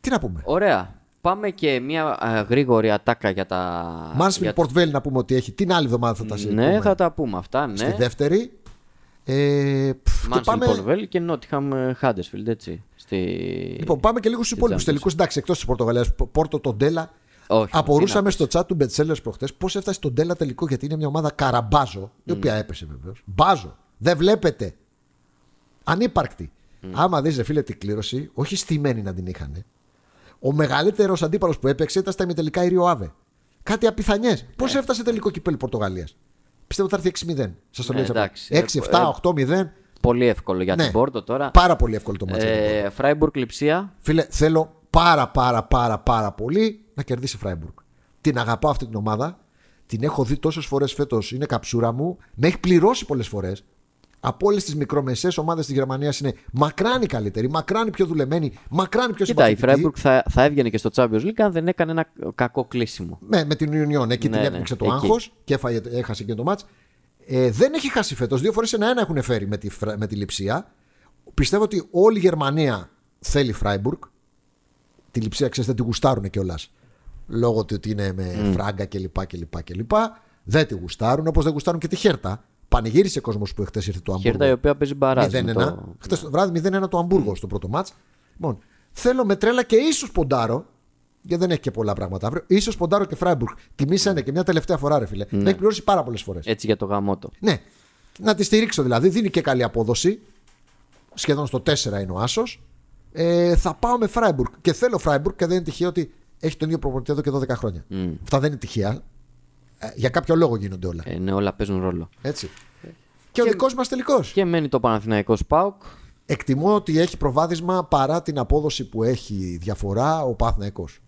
[SPEAKER 1] τι να πούμε;
[SPEAKER 2] Ωραία. Πάμε και μια α, γρήγορη ατάκα για τα.
[SPEAKER 1] Μάρσφιλ
[SPEAKER 2] για...
[SPEAKER 1] Port Vale να πούμε ότι έχει. Την άλλη εβδομάδα θα τα συζητούμε.
[SPEAKER 2] Ναι, θα τα πούμε αυτά. Ναι.
[SPEAKER 1] Στη δεύτερη. Ε, πφ, και
[SPEAKER 2] Μάνσφιλ
[SPEAKER 1] πάμε,
[SPEAKER 2] Πορβέλ και Νότιχαμ Χάντεσφιλντ, έτσι. Στη...
[SPEAKER 1] λοιπόν, πάμε και λίγο στους υπόλοιπους
[SPEAKER 2] Champions.
[SPEAKER 1] τελικούς. Εντάξει, εκτός της Πορτογαλίας. Πόρτο τον Ντέλα.
[SPEAKER 2] Όχι,
[SPEAKER 1] Απορούσαμε
[SPEAKER 2] τι να
[SPEAKER 1] στο chat του Μπετσέλερς προχτές πώς έφτασε τον Ντέλα τελικό γιατί είναι μια ομάδα καραμπάζο, η οποία έπεσε βεβαίως. Μπάζο. Δεν βλέπετε. Ανύπαρκτη. Άμα δεις, φίλε, την κλήρωση, όχι στημένη να την είχαν. Ο μεγαλύτερος αντίπαλος που έπαιξε ήταν στα ημιτελικά η Ριο Άβε. Κάτι απιθανές. Πώς
[SPEAKER 2] Ναι.
[SPEAKER 1] έφτασε τελικό κυπέλι Πορτογαλίας; Πιστεύω ότι θα έρθει 6-0. Σας το
[SPEAKER 2] Ναι,
[SPEAKER 1] λέω έτσι
[SPEAKER 2] εντάξει.
[SPEAKER 1] απλά. 6, 7, 8, 0.
[SPEAKER 2] Πολύ εύκολο για
[SPEAKER 1] Ναι.
[SPEAKER 2] την Πόρτο τώρα.
[SPEAKER 1] Πάρα πολύ εύκολο το μάτσο.
[SPEAKER 2] Ε, Φράιμπουργκ Λιψία.
[SPEAKER 1] Φίλε, θέλω πάρα πάρα πάρα πάρα πολύ να κερδίσει η Φράιμπουργκ. Την αγαπάω αυτή την ομάδα. Την έχω δει τόσες φορές φέτος. Είναι καψούρα μου. Με έχει πληρώσει πολλές φορές. Από όλες τις μικρομεσαίες ομάδες της Γερμανίας είναι μακράν η καλύτερη, μακράν η πιο δουλεμένη, μακράν η πιο
[SPEAKER 2] Κοίτα, η
[SPEAKER 1] συμπαθητική.
[SPEAKER 2] Φράιμπουργκ θα, θα έβγαινε και στο Champions League αν δεν έκανε ένα κακό κλείσιμο.
[SPEAKER 1] Με, με την Union. Εκεί
[SPEAKER 2] Ναι,
[SPEAKER 1] την
[SPEAKER 2] ναι,
[SPEAKER 1] έπνιξε το
[SPEAKER 2] εκεί.
[SPEAKER 1] άγχος και έφαγε, έχασε και το μάτ. Ε, δεν έχει χάσει φέτος. Δύο φορές ένα-ένα έχουν φέρει με τη, Φρα- με τη λειψία. Πιστεύω ότι όλη η Γερμανία θέλει Φράιμπουργκ. Τη λειψία ξέρετε τη γουστάρουν κιόλας. Λόγω του ότι είναι με
[SPEAKER 2] Mm.
[SPEAKER 1] φράγκα κλπ. κλπ, κλπ. Δεν τη γουστάρουν όπως δεν γουστάρουν και τη Χέρτα. Πανηγύρισε κόσμος που χθες ήρθε το Αμβούργο.
[SPEAKER 2] Χέρτα η οποία παίζει μπαράζ.
[SPEAKER 1] 0-1.
[SPEAKER 2] με το-
[SPEAKER 1] Χθες το βράδυ 0-1 το Αμβούργο στο πρώτο ματς. Λοιπόν, θέλω με τρέλα και ίσως ποντάρω. Γιατί δεν έχει και πολλά πράγματα αύριο. Ίσως ποντάρω και Φράιμπουργκ. Τιμήσανε και μια τελευταία φορά, ρε φίλε. Με έχει πληρώσει πάρα πολλές φορές.
[SPEAKER 2] Έτσι για το γαμώτο.
[SPEAKER 1] Ναι. Να τη στηρίξω δηλαδή. Δίνει και καλή απόδοση. Σχεδόν στο 4 είναι ο Άσος. Ε, θα πάω με Φράιμπουργκ. Και θέλω Φράιμπουργκ και δεν είναι τυχαίο ότι έχει τον ίδιο προπονητή εδώ και 12 χρόνια. Αυτά δεν είναι τυχαία. Ε, για κάποιο λόγο γίνονται όλα.
[SPEAKER 2] Ε, ναι, όλα παίζουν ρόλο.
[SPEAKER 1] Έτσι. Και ο δικός μας τελικός.
[SPEAKER 2] Και μένει το Παναθηναϊκός ΠΑΟΚ.
[SPEAKER 1] Εκτιμώ ότι έχει προβάδισμα παρά την απόδοση που έχει διαφορά ο Παθναϊκός.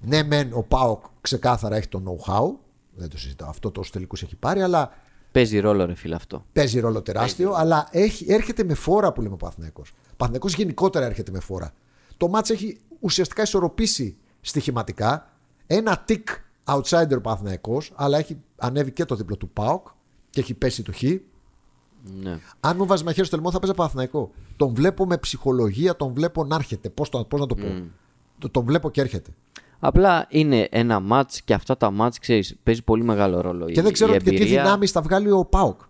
[SPEAKER 1] Ναι, μεν ο Πάοκ ξεκάθαρα έχει το know-how. Δεν το συζητάω. Αυτό τόσο τελικούς έχει πάρει, αλλά
[SPEAKER 2] Παίζει ρόλο, ρε φίλε αυτό.
[SPEAKER 1] παίζει ρόλο τεράστιο. Αλλά έχει, έρχεται με φόρα που λέμε ο Παθναϊκός. Ο Παθναϊκός γενικότερα έρχεται με φόρα. Το μάτς έχει ουσιαστικά ισορροπήσει στοιχηματικά. Ένα τικ outsider ο Παθναϊκός, αλλά έχει ανέβει και το δίπλο του Πάοκ και έχει πέσει το Χ.
[SPEAKER 2] Ναι.
[SPEAKER 1] Αν μου βάζεις μαχαίρι στο λαιμό, θα παίζει Παναθηναϊκό. Τον βλέπω με ψυχολογία, τον βλέπω να έρχεται. Πώς πώς να το πω; Το- Τον βλέπω και έρχεται.
[SPEAKER 2] Απλά είναι ένα μάτς και αυτά τα μάτς, ξέρεις, παίζει πολύ μεγάλο ρόλο.
[SPEAKER 1] Και
[SPEAKER 2] η,
[SPEAKER 1] δεν ξέρω
[SPEAKER 2] η
[SPEAKER 1] και τι
[SPEAKER 2] εμπειρία.
[SPEAKER 1] δυνάμεις θα βγάλει ο Πάοκ.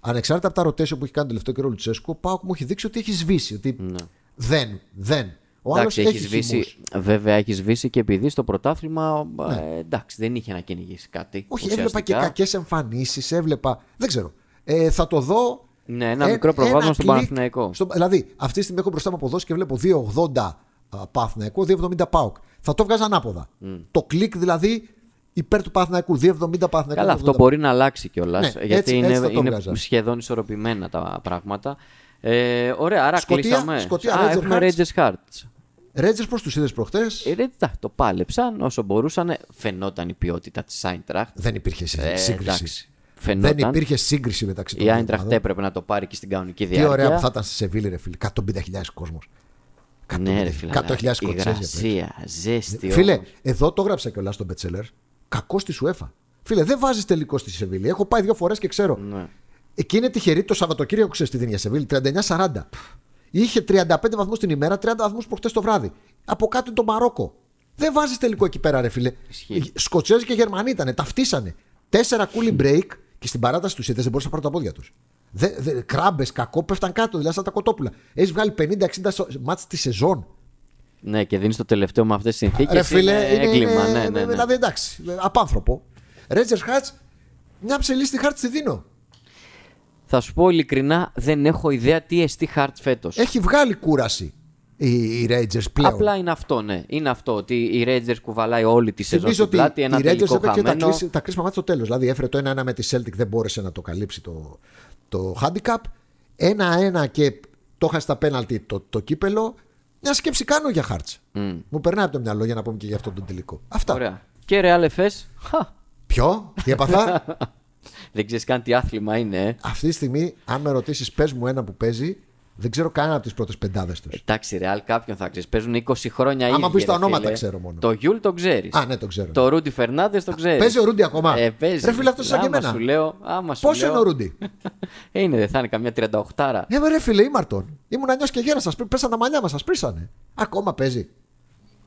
[SPEAKER 1] Ανεξάρτητα από τα ρωτήσια που έχει κάνει το τελευταίο καιρό ο Λουτσέσκου, ο Πάοκ μου έχει δείξει ότι έχει σβήσει. Ότι
[SPEAKER 2] Ναι.
[SPEAKER 1] δεν, δεν. Ο άλλος
[SPEAKER 2] Εντάξει,
[SPEAKER 1] έχεις
[SPEAKER 2] έχει σβήσει,
[SPEAKER 1] χυμούς.
[SPEAKER 2] βέβαια έχεις σβήσει και επειδή στο πρωτάθλημα ε, εντάξει, δεν είχε να κυνηγήσει κάτι.
[SPEAKER 1] Ναι. Όχι, έβλεπα και
[SPEAKER 2] ουσιαστικά.
[SPEAKER 1] κακές εμφανίσεις, έβλεπα. Δεν ξέρω. Ε, θα το δω.
[SPEAKER 2] Ναι, ένα
[SPEAKER 1] Ε,
[SPEAKER 2] μικρό προβάδισμα
[SPEAKER 1] ένα
[SPEAKER 2] στον
[SPEAKER 1] κλικ
[SPEAKER 2] Παναθηναϊκό.
[SPEAKER 1] στο- δηλαδή, αυτή τη στιγμή έχω μπροστά μου αποδόσει και βλέπω 2,80 α, Παναθηναϊκό, 2,70 ΠΑΟΚ. Θα το βγάζα ανάποδα. Το κλικ δηλαδή υπέρ του Παναθηναϊκού. 2,70 Παναθηναϊκό.
[SPEAKER 2] Καλά, αυτό
[SPEAKER 1] 2,70.
[SPEAKER 2] μπορεί να αλλάξει κιόλας.
[SPEAKER 1] Ναι,
[SPEAKER 2] γιατί
[SPEAKER 1] έτσι-
[SPEAKER 2] είναι,
[SPEAKER 1] έτσι θα το
[SPEAKER 2] είναι
[SPEAKER 1] βγάζα.
[SPEAKER 2] σχεδόν ισορροπημένα τα πράγματα. Ε, ωραία, άρα
[SPEAKER 1] Σκωτία,
[SPEAKER 2] κλείσαμε.
[SPEAKER 1] Σκωτία,
[SPEAKER 2] Α,
[SPEAKER 1] Rangers
[SPEAKER 2] έχουμε
[SPEAKER 1] Hearts.
[SPEAKER 2] Rangers Hearts.
[SPEAKER 1] Ρέτζερ πώς τους είδες προχτές;
[SPEAKER 2] Ε, ρε, τα- το πάλεψαν όσο μπορούσαν. Φαινόταν η ποιότητα της Άιντραχτ.
[SPEAKER 1] Δεν υπήρχε σύ-
[SPEAKER 2] Ε,
[SPEAKER 1] σύγκριση.
[SPEAKER 2] εντάξει, φαινόταν.
[SPEAKER 1] Δεν υπήρχε σύγκριση μεταξύ των
[SPEAKER 2] Η
[SPEAKER 1] δύο
[SPEAKER 2] Άιντραχτ
[SPEAKER 1] ομάδων.
[SPEAKER 2] έπρεπε να το πάρει και στην κανονική
[SPEAKER 1] Τι
[SPEAKER 2] διάρκεια.
[SPEAKER 1] ωραία που θα ήταν στη Σεβίλη, ρε φίλε. 150.000 κόσμος.
[SPEAKER 2] Ναι, ρε φίλε.
[SPEAKER 1] 100.000
[SPEAKER 2] Η
[SPEAKER 1] Σκοτσέζοι.
[SPEAKER 2] γρασία, ζέστη.
[SPEAKER 1] Φίλε,
[SPEAKER 2] όμως.
[SPEAKER 1] εδώ το έγραψα κιόλας στο Μπετσέλερ. Κακό στη Σουέφα. Φίλε, δεν βάζεις τελικό στη Σεβίλη. Έχω πάει δύο φορές και ξέρω.
[SPEAKER 2] Ναι.
[SPEAKER 1] Εκεί είναι τυχερή το Σαββατοκύριακο, ξέρεις τι δίνει η Σεβίλη. 39-40. Είχε 35 βαθμούς την ημέρα, 30 βαθμούς προχτέ το βράδυ. Από κάτω είναι το Μαρόκο. Δεν βάζεις τελικό εκεί πέρα, ρε φίλε.
[SPEAKER 2] Ισχύει.
[SPEAKER 1] Σκοτσέζοι και Γερμανοί ήταν, ταυτίσανε. Τέσσερα κούλι break και στην παράταση τους είδες δεν μπορούσαν να πάρουν τα πόδια τους. Κράμπες, κακό, πέφταν κάτω, δηλαδή σαν τα κοτόπουλα. Έχεις βγάλει 50-60 μάτς τη σεζόν.
[SPEAKER 2] Ναι, και δίνεις το τελευταίο με αυτές τις συνθήκες.
[SPEAKER 1] Ρε φίλε,
[SPEAKER 2] είναι έγκλημα. ναι, ναι, ναι.
[SPEAKER 1] Δηλαδή εντάξει, απάνθρωπο. Ρέτζερ Χάτ, μια ψελίστη χάρτη τη δίνω.
[SPEAKER 2] Θα σου πω ειλικρινά, δεν έχω ιδέα τι εστί χαρτ φέτος.
[SPEAKER 1] Έχει βγάλει κούραση οι, οι Rangers πλέον.
[SPEAKER 2] Απλά είναι αυτό, ναι. Είναι αυτό ότι η Rangers κουβαλάει όλη τη σεζόν
[SPEAKER 1] Θυμίζω
[SPEAKER 2] στην
[SPEAKER 1] ότι
[SPEAKER 2] πλάτη. Ένα
[SPEAKER 1] οι Rangers
[SPEAKER 2] τελικό
[SPEAKER 1] έπαιξε τα,
[SPEAKER 2] χαμένο.
[SPEAKER 1] κρίσι- τα κρίσιμα μάτια στο τέλος. Δηλαδή έφερε το 1-1 με τη Celtic, δεν μπόρεσε να το καλύψει το, το handicap. 1-1 και το είχα στα πέναλτι το, το κύπελο. Μια σκέψη κάνω για Χάρτ. Μου περνάει από το μυαλό για να πούμε και για αυτόν τον τελικό. Αυτά.
[SPEAKER 2] Ωραία. Και Real Efes. Χα,
[SPEAKER 1] Ποιο, τι έπαθα;
[SPEAKER 2] δεν ξέρεις καν τι άθλημα είναι. ε.
[SPEAKER 1] Αυτή τη στιγμή, αν με ρωτήσεις, πες μου ένα που παίζει, δεν ξέρω κανένα από τις πρώτες πεντάδες τους.
[SPEAKER 2] Εντάξει, Real κάποιον θα ξέρεις. Παίζουν 20 χρόνια ήδη.
[SPEAKER 1] Άμα πεις τα
[SPEAKER 2] ρε
[SPEAKER 1] ονόματα
[SPEAKER 2] φίλε.
[SPEAKER 1] ξέρω μόνο.
[SPEAKER 2] Το Γιούλ το ξέρεις.
[SPEAKER 1] Α, ναι, το ξέρω.
[SPEAKER 2] Το Ρούντι Φερνάντεθ το ξέρεις.
[SPEAKER 1] Παίζει ο Ρούντι ακόμα;
[SPEAKER 2] Ε, παίζει.
[SPEAKER 1] Ρε φίλε, αυτός σαν και
[SPEAKER 2] Άμα
[SPEAKER 1] εμένα.
[SPEAKER 2] Σου λέω, άμα σου
[SPEAKER 1] Πόσο
[SPEAKER 2] λέω...
[SPEAKER 1] είναι ο Ρούντι;
[SPEAKER 2] είναι, δεν θα είναι καμιά 38.
[SPEAKER 1] Ε, με ρε φίλε, ήμαρτον. Ήμουν νιος και γέρας σας. Πέσαν τα μαλλιά μας, σας πρίσανε. Ακόμα παίζει.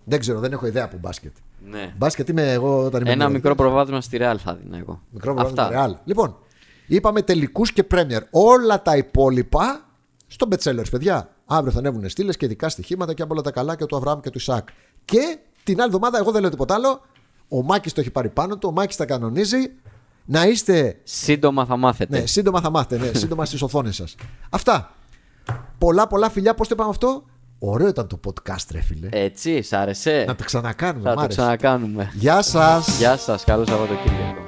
[SPEAKER 1] Δεν ξέρω, δεν έχω ιδέα από μπάσκετ.
[SPEAKER 2] Ναι.
[SPEAKER 1] Μπάσκετ είμαι εγώ όταν είμαι.
[SPEAKER 2] Ένα
[SPEAKER 1] νεαρός.
[SPEAKER 2] μικρό προβάδισμα στη Real θα δίνα εγώ.
[SPEAKER 1] Μικρό πρόγραμμα
[SPEAKER 2] Αυτά.
[SPEAKER 1] Ρεάλ. Λοιπόν, είπαμε τελικούς και Πρέμιερ. Όλα τα υπόλοιπα στο Μπετσέλερς, παιδιά. Αύριο θα ανέβουν στήλες και ειδικά στοιχήματα και από όλα τα καλά και του Αβραάμ και του Ισακ. Και την άλλη εβδομάδα, εγώ δεν λέω τίποτα άλλο. Ο Μάκης το έχει πάρει πάνω του, ο Μάκης τα κανονίζει. Να είστε.
[SPEAKER 2] Σύντομα θα μάθετε.
[SPEAKER 1] Ναι, σύντομα θα μάθετε. Ναι, σύντομα στις οθόνες σας. Αυτά. Πολλά, πολλά φιλιά. Πώς το είπαμε αυτό; Ωραίο ήταν το podcast, ρε φίλε.
[SPEAKER 2] Έτσι, σ' άρεσε.
[SPEAKER 1] Να το ξανακάνουμε.
[SPEAKER 2] θα
[SPEAKER 1] μ'
[SPEAKER 2] το
[SPEAKER 1] άρεσε.
[SPEAKER 2] ξανακάνουμε.
[SPEAKER 1] Γεια σας.
[SPEAKER 2] Γεια σας, καλό Σαββατοκύριακο.